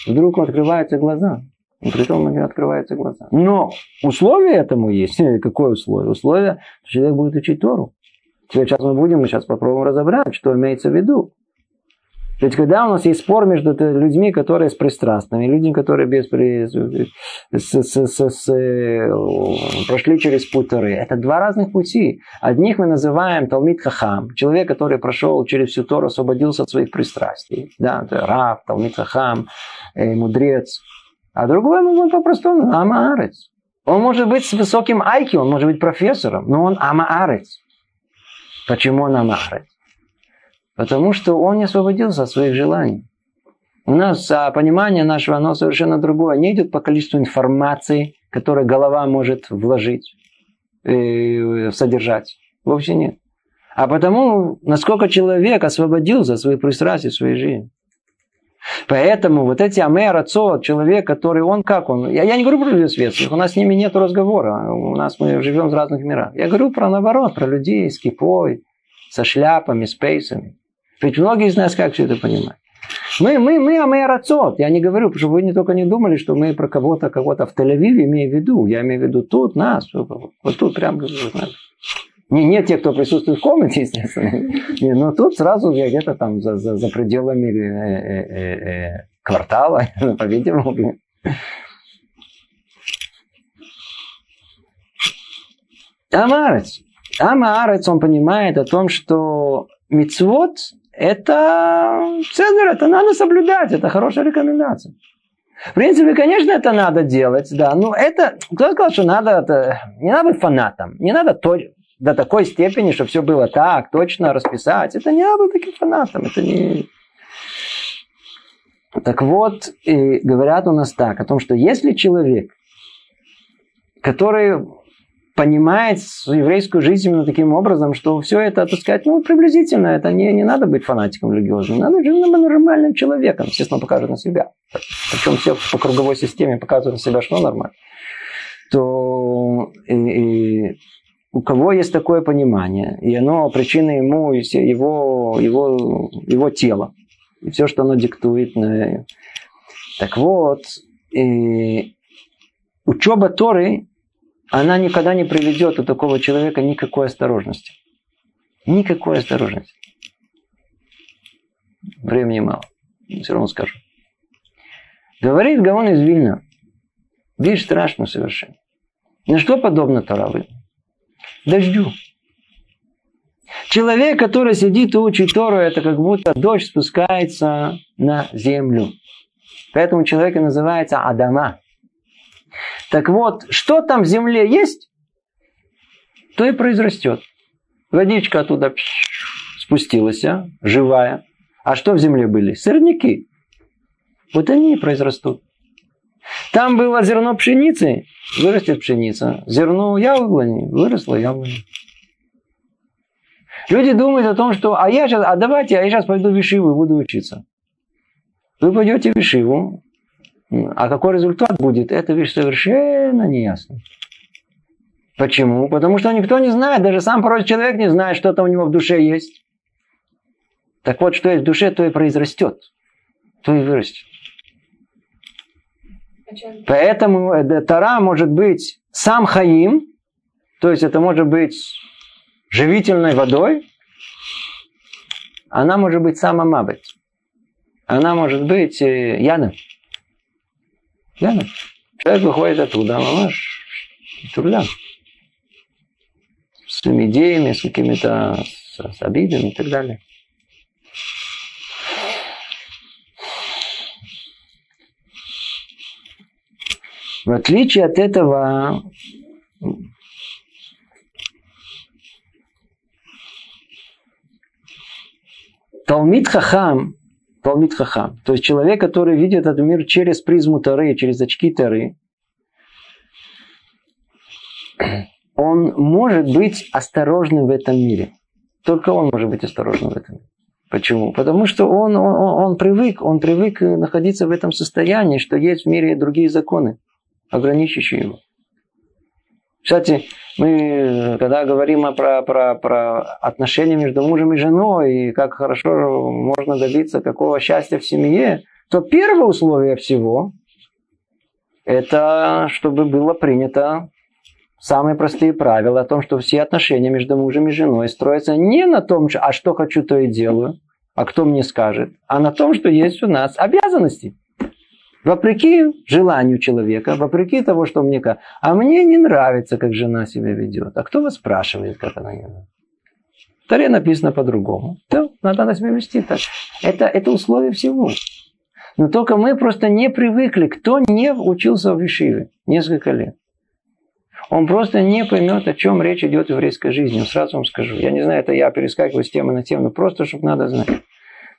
Вдруг открываются глаза. И при том открываются глаза. Но условие этому есть. Какое условие? Условие, что человек будет учить Тору. Сейчас мы будем, мы сейчас попробуем разобрать, что имеется в виду. Ведь когда у нас есть спор между людьми, которые с пристрастными, людьми, которые без, с, с, с, с, э, прошли через путь это два разных пути. Одних мы называем Талмит Хахам, человек, который прошел через всю Тору, освободился от своих пристрастий. Да, это Рав, Талмит Хахам, э, мудрец. А другой, он по-простому, Амаарец. Он может быть с высоким айки, он может быть профессором, но он Амаарец. Почему он Амаарец? Потому что он не освободился от своих желаний. У нас а, понимание нашего, оно совершенно другое. Не идет по количеству информации, которую голова может вложить, э, содержать. Вовсе нет. А потому, насколько человек освободился от своих пристрастий своей жизни. Поэтому вот эти амер, отцо, человек, который он как он. Я, я не говорю про людей светских, у нас с ними нет разговора. У нас мы живем в разных мирах. Я говорю про наоборот, про людей с кипой, со шляпами, с пейсами. Ведь многие из нас как все это понимают? Мы, мы, мы Амейрацот. Я не говорю, чтобы вы не только не думали, что мы про кого-то, кого-то в Тель-Авиве имеем в виду. Я имею в виду тут, нас. Вот тут прям не, не те, кто присутствует в комнате, естественно. Не, но тут сразу где-то там за, за, за пределами э, э, э, э квартала, по-видимому. Амарец. Амарец, он понимает о том, что мицвод это цезарь, это надо соблюдать, это хорошая рекомендация. В принципе, конечно, это надо делать, да, но это, кто сказал, что надо, это, не надо быть фанатом, не надо то, до такой степени, чтобы все было так, точно расписать, это не надо таким фанатом, это не... Так вот, и говорят у нас так, о том, что если человек, который понимает еврейскую жизнь именно таким образом, что все это, так сказать, ну, приблизительно, это не, не надо быть фанатиком религиозным, надо быть нормальным человеком, естественно, покажет на себя. Причем все по круговой системе показывают на себя, что нормально. То и, и у кого есть такое понимание, и оно причина ему его, его, его тела, и все, что оно диктует. Так вот, и учеба Торы она никогда не приведет у такого человека никакой осторожности. Никакой осторожности. Времени мало. Все равно скажу. Говорит Гаон из Вильна. Вещь страшно совершенно. На что подобно Таравы? Дождю. Человек, который сидит и учит Тору, это как будто дождь спускается на землю. Поэтому человек и называется Адама. Так вот, что там в земле есть, то и произрастет. Водичка оттуда спустилась, а, живая. А что в земле были? Сорняки. Вот они и произрастут. Там было зерно пшеницы, вырастет пшеница. Зерно яблони, выросло яблони. Люди думают о том, что а я сейчас, а давайте, а я сейчас пойду в Вишиву и буду учиться. Вы пойдете в Вишиву, а какой результат будет, это вещь совершенно неясно. Почему? Потому что никто не знает, даже сам порой человек не знает, что там у него в душе есть. Так вот, что есть в душе, то и произрастет, то и вырастет. Поэтому э, Тара может быть сам Хаим, то есть это может быть живительной водой, она может быть сама Мабет. Она может быть э, Ясно? Человек выходит оттуда, мамаш, турлян. С своими идеями, с какими-то с, с обидами и так далее. В отличие от этого, Талмит Хахам, Талмит Хахам, то есть человек, который видит этот мир через призму Тары, через очки Тары, он может быть осторожным в этом мире. Только он может быть осторожным в этом мире. Почему? Потому что он, он, он привык, он привык находиться в этом состоянии, что есть в мире другие законы, ограничивающие его. Кстати, мы, когда говорим про, про, про отношения между мужем и женой, и как хорошо можно добиться какого счастья в семье, то первое условие всего – это чтобы было принято самые простые правила о том, что все отношения между мужем и женой строятся не на том, а что хочу, то и делаю, а кто мне скажет, а на том, что есть у нас обязанности. Вопреки желанию человека, вопреки того, что мне кажется. А мне не нравится, как жена себя ведет. А кто вас спрашивает, как она ведет? В Таре написано по-другому. Да, надо на себя вести так. Это, это условие всего. Но только мы просто не привыкли. Кто не учился в Вишиве несколько лет? он просто не поймет, о чем речь идет в еврейской жизни. Сразу вам скажу. Я не знаю, это я перескакиваю с темы на тему, просто чтобы надо знать.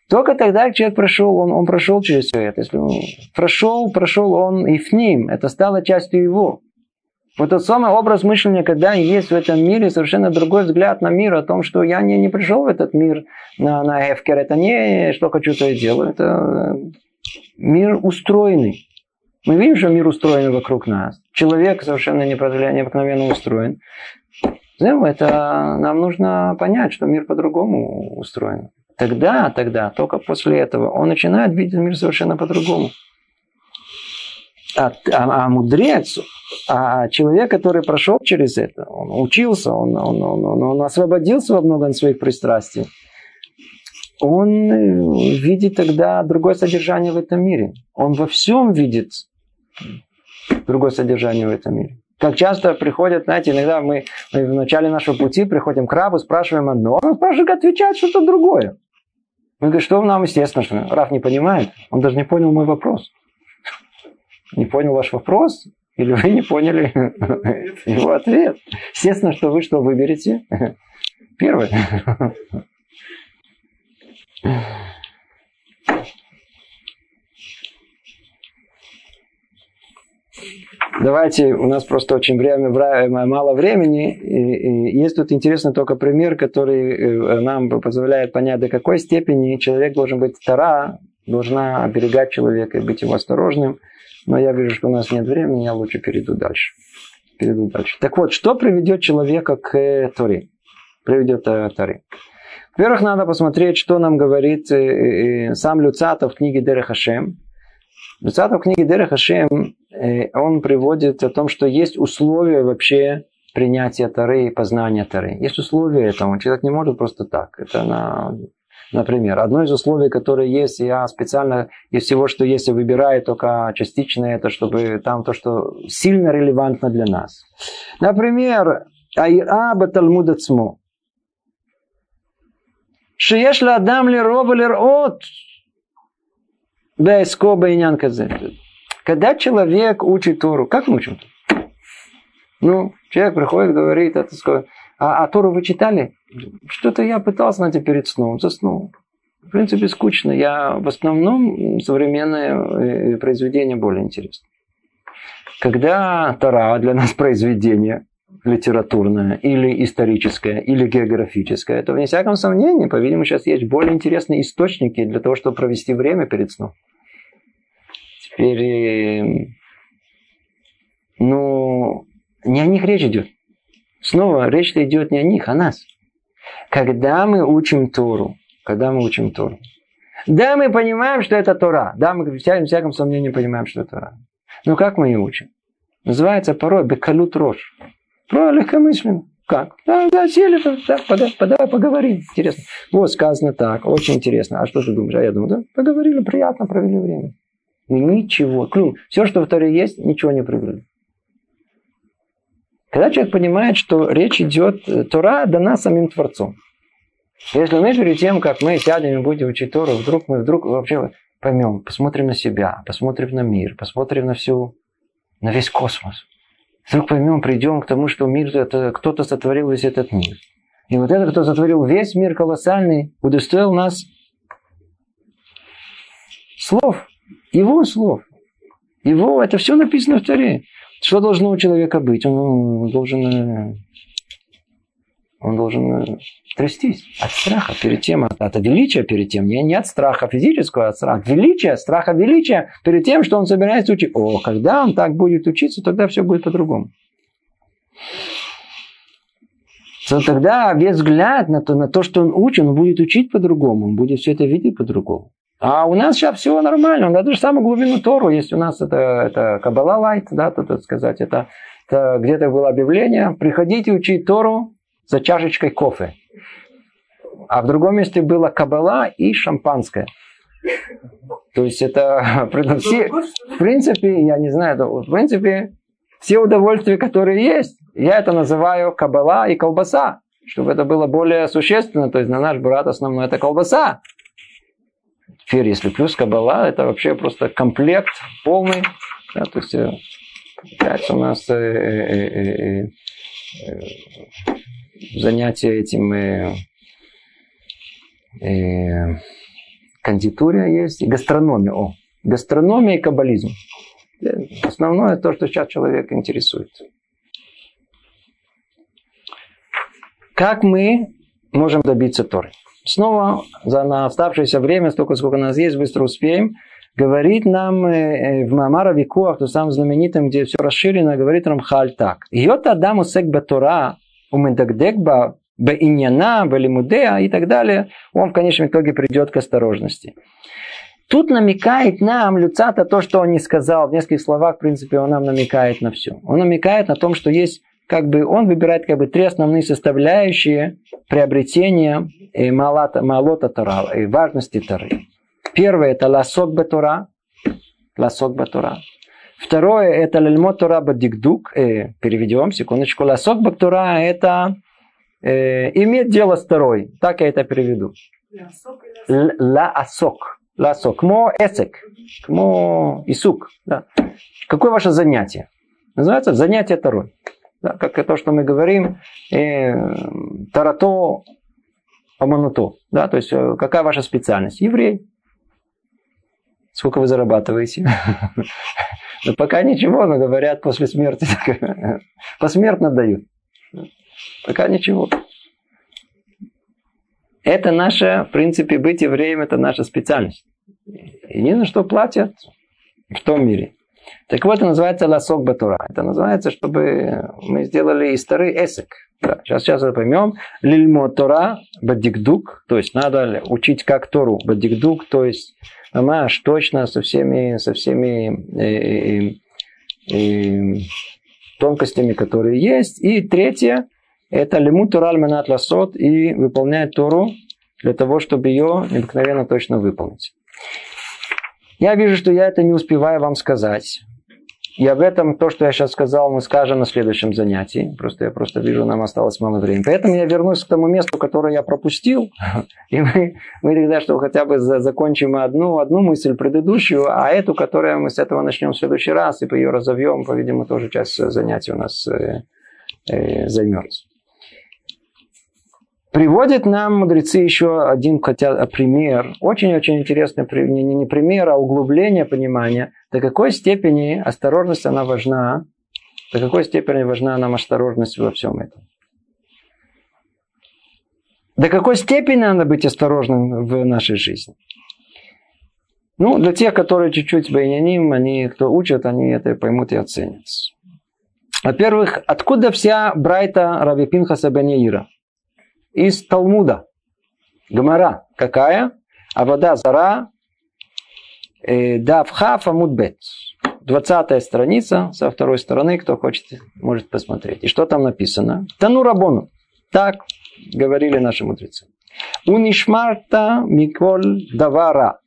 Только тогда человек прошел, он, он прошел через все это. Если он прошел, прошел он и в ним. Это стало частью его. Вот тот самый образ мышления, когда есть в этом мире совершенно другой взгляд на мир, о том, что я не, не пришел в этот мир на, на Эфкер, это не что хочу, то и делаю. Это мир устроенный. Мы видим, что мир устроен вокруг нас. Человек совершенно необыкновенно устроен. Ну, это нам нужно понять, что мир по-другому устроен. Тогда, тогда, только после этого он начинает видеть мир совершенно по-другому. А, а, а мудрец, а человек, который прошел через это, он учился, он, он, он, он, освободился во многом от своих пристрастий, он видит тогда другое содержание в этом мире. Он во всем видит другое содержание в этом мире. Как часто приходят, знаете, иногда мы, мы в начале нашего пути приходим к рабу, спрашиваем одно, он спрашивает, отвечает что-то другое. Мы говорим, что нам естественно, что Раф не понимает, он даже не понял мой вопрос. Не понял ваш вопрос, или вы не поняли его ответ. Естественно, что вы что выберете? Первое. Давайте, у нас просто очень время, мало времени. И, и есть тут интересный только пример, который э, нам позволяет понять, до какой степени человек должен быть тара, должна оберегать человека и быть его осторожным. Но я вижу, что у нас нет времени, я лучше перейду дальше. Перейду дальше. Так вот, что приведет человека к э, Торе? Приведет э, Торе. Во-первых, надо посмотреть, что нам говорит сам Люцатов в книге Дерехашем. Люцатов в книге Дерехашем Э, Э, он приводит о том, что есть условия вообще принятия Тары и познания Тары. Есть условия этому. Человек не может просто так. Это на, например, одно из условий, которое есть, я специально из всего, что есть, я выбираю только частично это, чтобы там то, что сильно релевантно для нас. Например, Айраба Талмуда Цму. Шиеш ла адам ли рова лирот. Бейско бейнян когда человек учит Тору, как мы учим? Ну, человек приходит, говорит, это сказать, а, а Тору вы читали? Что-то я пытался найти перед сном, заснул. В принципе, скучно. Я в основном современное э, произведение более интересно. Когда Тора для нас произведение литературное или историческое, или географическое, то, вне всяком сомнении, по-видимому, сейчас есть более интересные источники для того, чтобы провести время перед сном. Теперь, ну, не о них речь идет. Снова речь идет не о них, а о нас. Когда мы учим Тору, когда мы учим Тору, да, мы понимаем, что это Тора. Да, мы в всяком сомнении понимаем, что это Тора. Но как мы ее учим? Называется порой бекалют рожь. Про легкомысленно. Как? Да, да, сели, да, подай, подай, поговорим. Интересно. Вот сказано так, очень интересно. А что ты думаешь? А я думаю, да, поговорили, приятно провели время. Ничего. Клюм. Все, что в Торе есть, ничего не прыгнули. Когда человек понимает, что речь идет, э, Тора дана самим Творцом. Если мы перед тем, как мы сядем и будем учить Тору, вдруг мы вдруг вообще поймем, посмотрим на себя, посмотрим на мир, посмотрим на всю на весь космос. Вдруг поймем, придем к тому, что мир это кто-то сотворил весь этот мир. И вот это, кто сотворил весь мир колоссальный, удостоил нас слов, его слов. Его, это все написано в Таре. Что должно у человека быть? Он должен, э, он должен э, трястись от страха перед тем, от, от величия перед тем. Не, не от страха физического, а от страха величия, страха величия перед тем, что он собирается учить. О, когда он так будет учиться, тогда все будет по-другому. То тогда весь взгляд на то, на то, что он учит, он будет учить по-другому, он будет все это видеть по-другому. А у нас сейчас все нормально. На ту же самую глубину Тору есть у нас это, это Кабала Лайт, да, тут так сказать. Это, это где-то было объявление. Приходите учить Тору за чашечкой кофе. А в другом месте было Кабала и шампанское. То есть это все, в принципе, я не знаю, в принципе, все удовольствия, которые есть, я это называю кабала и колбаса, чтобы это было более существенно. То есть на наш брат основной это колбаса. Теперь, если плюс кабала, это вообще просто комплект полный. Да, то есть, получается у нас э, э, э, э, занятие этим э, э, кондитерия есть, и гастрономия. О, гастрономия и каббализм. Основное то, что сейчас человек интересует. Как мы можем добиться Торы? Снова за на оставшееся время, столько, сколько у нас есть, быстро успеем, говорит нам э, в Мамара Викуах, то самом знаменитом, где все расширено, говорит Рамхаль так. Йот Адаму сек батора, умендагдекба, беиньяна, белимудея и так далее, он в конечном итоге придет к осторожности. Тут намекает нам Люцата то, что он не сказал. В нескольких словах, в принципе, он нам намекает на все. Он намекает на том, что есть как бы он выбирает как бы три основные составляющие приобретения и малата, малота Тора, и важности Торы. Первое это ласок батура, ласок батура. Второе это лельмот Тора бадикдук, э, переведем, секундочку, ласок батура это э, иметь дело с Торой, так я это переведу. Ла-асок. Ласок. Мо эсек. Мо исук. Да. Какое ваше занятие? Называется занятие Торой. Да, как то, что мы говорим, э, тарато амануто. Да, то есть, э, какая ваша специальность? Еврей. Сколько вы зарабатываете? Ну, пока ничего, но говорят, после смерти посмертно дают. Пока ничего. Это наша, в принципе, быть евреем, это наша специальность. И не на что платят в том мире. Так вот, это называется ласок батура. Это называется, чтобы мы сделали из Торы эсек. Да, сейчас, сейчас это поймем. Лильмо Тора бадикдук, то есть надо учить как Тору бадикдук, то есть маш точно со всеми, со всеми э, э, э, тонкостями, которые есть. И третье, это лиму Тора альманат ласот и выполнять Тору для того, чтобы ее необыкновенно точно выполнить. Я вижу, что я это не успеваю вам сказать. И об этом, то, что я сейчас сказал, мы скажем на следующем занятии. Просто я просто вижу, нам осталось мало времени. Поэтому я вернусь к тому месту, которое я пропустил. И мы, мы тогда, что хотя бы закончим одну, одну мысль предыдущую, а эту, которую мы с этого начнем в следующий раз, и ее разовьем, по-видимому, тоже часть занятий у нас э, э, займется. Приводят нам мудрецы еще один хотя пример, очень-очень интересный, не, пример, а углубление понимания, до какой степени осторожность она важна, до какой степени важна нам осторожность во всем этом. До какой степени надо быть осторожным в нашей жизни. Ну, для тех, которые чуть-чуть баяняним, они, кто учат, они это поймут и оценят. Во-первых, откуда вся Брайта Раби Пинхаса Бенеира? Из Талмуда. Гмара какая? А вода зара э, Давха Фамудбет. 20 страница со второй стороны, кто хочет, может посмотреть. И что там написано? Тану Рабону. Так говорили наши мудрецы. Унишмарта Миколь Давара.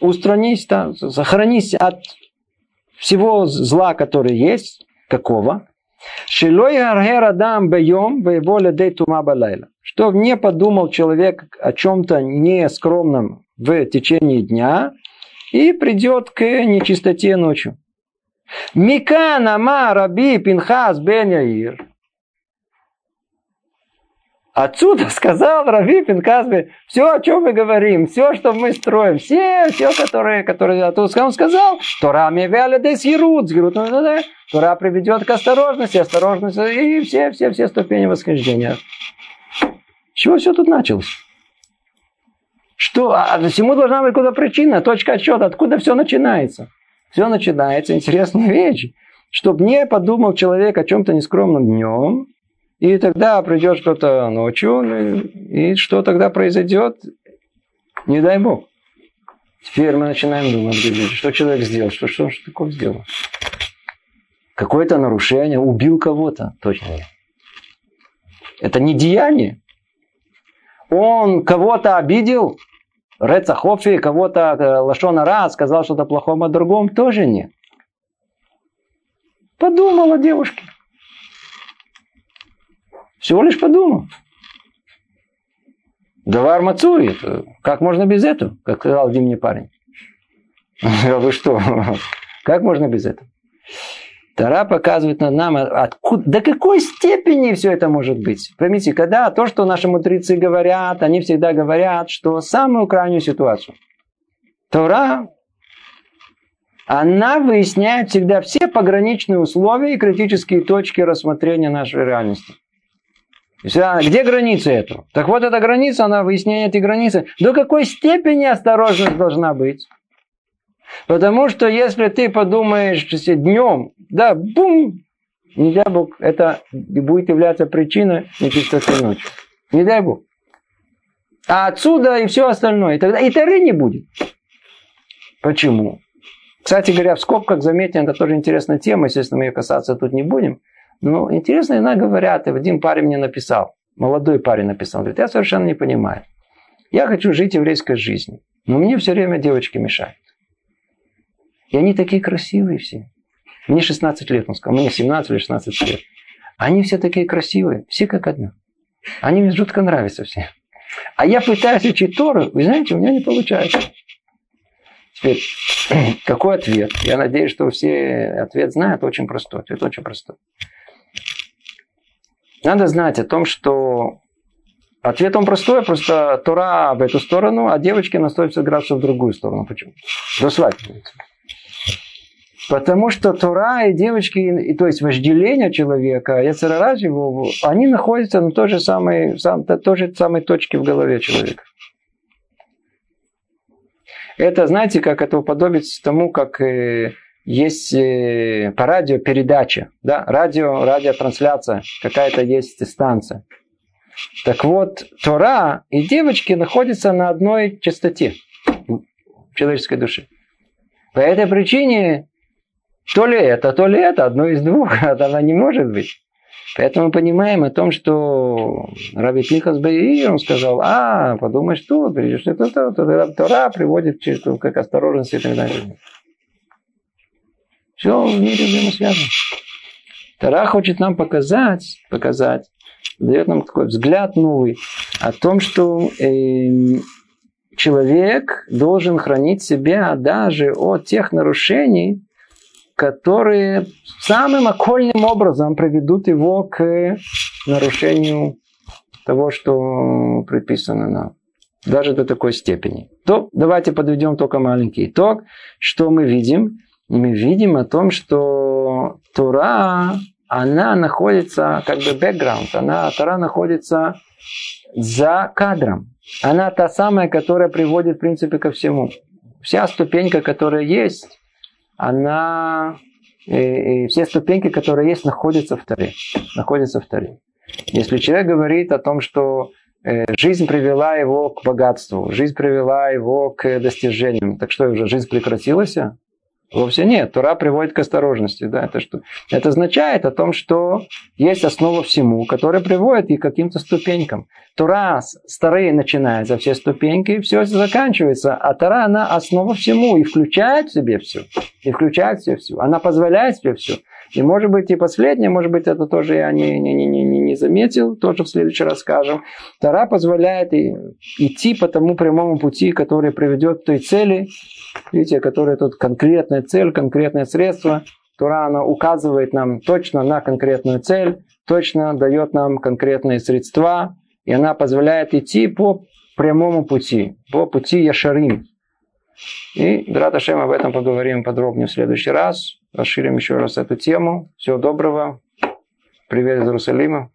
Устранись, сохранись от всего зла, которое есть. Какого? Шилой аргер адам бейом воля дейтума балайла. Что не подумал человек о чем-то нескромном в течение дня и придет к нечистоте ночью. Микан ама раби Пинхас бен. Отсюда сказал Рави Пинкасби, все, о чем мы говорим, все, что мы строим, все, все, которые, которые оттуда он сказал, Тора мевяли дес ерут, Тора приведет к осторожности, осторожности и все, все, все ступени восхождения. чего все тут началось? Что, а всему должна быть куда причина, точка отсчета, откуда все начинается? Все начинается, интересная вещь. Чтобы не подумал человек о чем-то нескромном днем, и тогда придет что-то ночью, и что тогда произойдет? Не дай Бог. Теперь мы начинаем думать, что человек сделал, что, что, что такое сделал. Какое-то нарушение, убил кого-то, точно. Это не деяние. Он кого-то обидел, Рецахофи, кого-то э, Лашона Ра, сказал что-то плохое о другом, тоже нет. Подумала девушке. Всего лишь подумал. Давар мацует. Как можно без этого? Как сказал один мне парень. Вы что? Как можно без этого? Тара показывает нам, откуда, до какой степени все это может быть. Поймите, когда то, что наши мудрецы говорят, они всегда говорят, что самую крайнюю ситуацию. Тора, она выясняет всегда все пограничные условия и критические точки рассмотрения нашей реальности. Где граница этого? Так вот, эта граница, она выясняет эти границы. До какой степени осторожность должна быть? Потому что если ты подумаешь днем, да, бум, не дай Бог, это будет являться причиной нечистоты ночи. Не дай Бог. А отсюда и все остальное. И тогда и тары не будет. Почему? Кстати говоря, в скобках заметим, это тоже интересная тема, естественно, мы ее касаться тут не будем. Но интересно, иногда говорят, и один парень мне написал, молодой парень написал, говорит, я совершенно не понимаю. Я хочу жить еврейской жизнью, но мне все время девочки мешают. И они такие красивые все. Мне 16 лет, он сказал, мне 17 или 16 лет. Они все такие красивые, все как одна. Они мне жутко нравятся все. А я пытаюсь учить Тору, вы знаете, у меня не получается. Теперь, какой ответ? Я надеюсь, что все ответ знают. Очень простой. Ответ очень простой. Надо знать о том, что ответ он простой, просто Тора в эту сторону, а девочки на 180 градусов в другую сторону. Почему? До свадьбы. Потому что Тора и девочки, и, то есть вожделение человека, яцерара его, они находятся на той же самой, сам, той же самой точке в голове человека. Это, знаете, как это уподобить тому, как э, есть э, по радио передача, да, радио, радиотрансляция, какая-то есть станция. Так вот, Тора и девочки находятся на одной частоте человеческой души. По этой причине то ли это, то ли это, одно из двух, она не может быть. Поэтому мы понимаем о том, что Раби Михас Бейир, он сказал, а, подумай, что, перейдешь это, то, то, Тора приводит как осторожность и так далее. Все в мире взаимосвязано. Тара хочет нам показать, показать, дает нам такой взгляд новый о том, что э, человек должен хранить себя даже от тех нарушений, которые самым окольным образом приведут его к нарушению того, что предписано нам. Даже до такой степени. То давайте подведем только маленький итог. Что мы видим? Мы видим о том, что Тура, она находится как бы бэкграунд, она, Тура находится за кадром. Она та самая, которая приводит, в принципе, ко всему. Вся ступенька, которая есть, она... И, и все ступеньки, которые есть, находятся в Торе. Находятся в Торе. Если человек говорит о том, что э, жизнь привела его к богатству, жизнь привела его к достижениям, так что уже жизнь прекратилась? Вовсе нет. Тура приводит к осторожности. Да? Это, что? это означает о том, что есть основа всему, которая приводит и к каким-то ступенькам. Тура старые начинает за все ступеньки, и все заканчивается. А Тура, она основа всему и включает в себе все. И включает в себе все. Она позволяет себе все. И может быть и последнее, может быть это тоже я не, не, не, не, не заметил, тоже в следующий раз скажем. Тара позволяет и, идти по тому прямому пути, который приведет к той цели, видите, которая тут конкретная цель, конкретное средство, Тура, она указывает нам точно на конкретную цель, точно дает нам конкретные средства, и она позволяет идти по прямому пути, по пути Яшарим. И, Драташем, об этом поговорим подробнее в следующий раз. Расширим еще раз эту тему. Всего доброго. Привет из Иерусалима.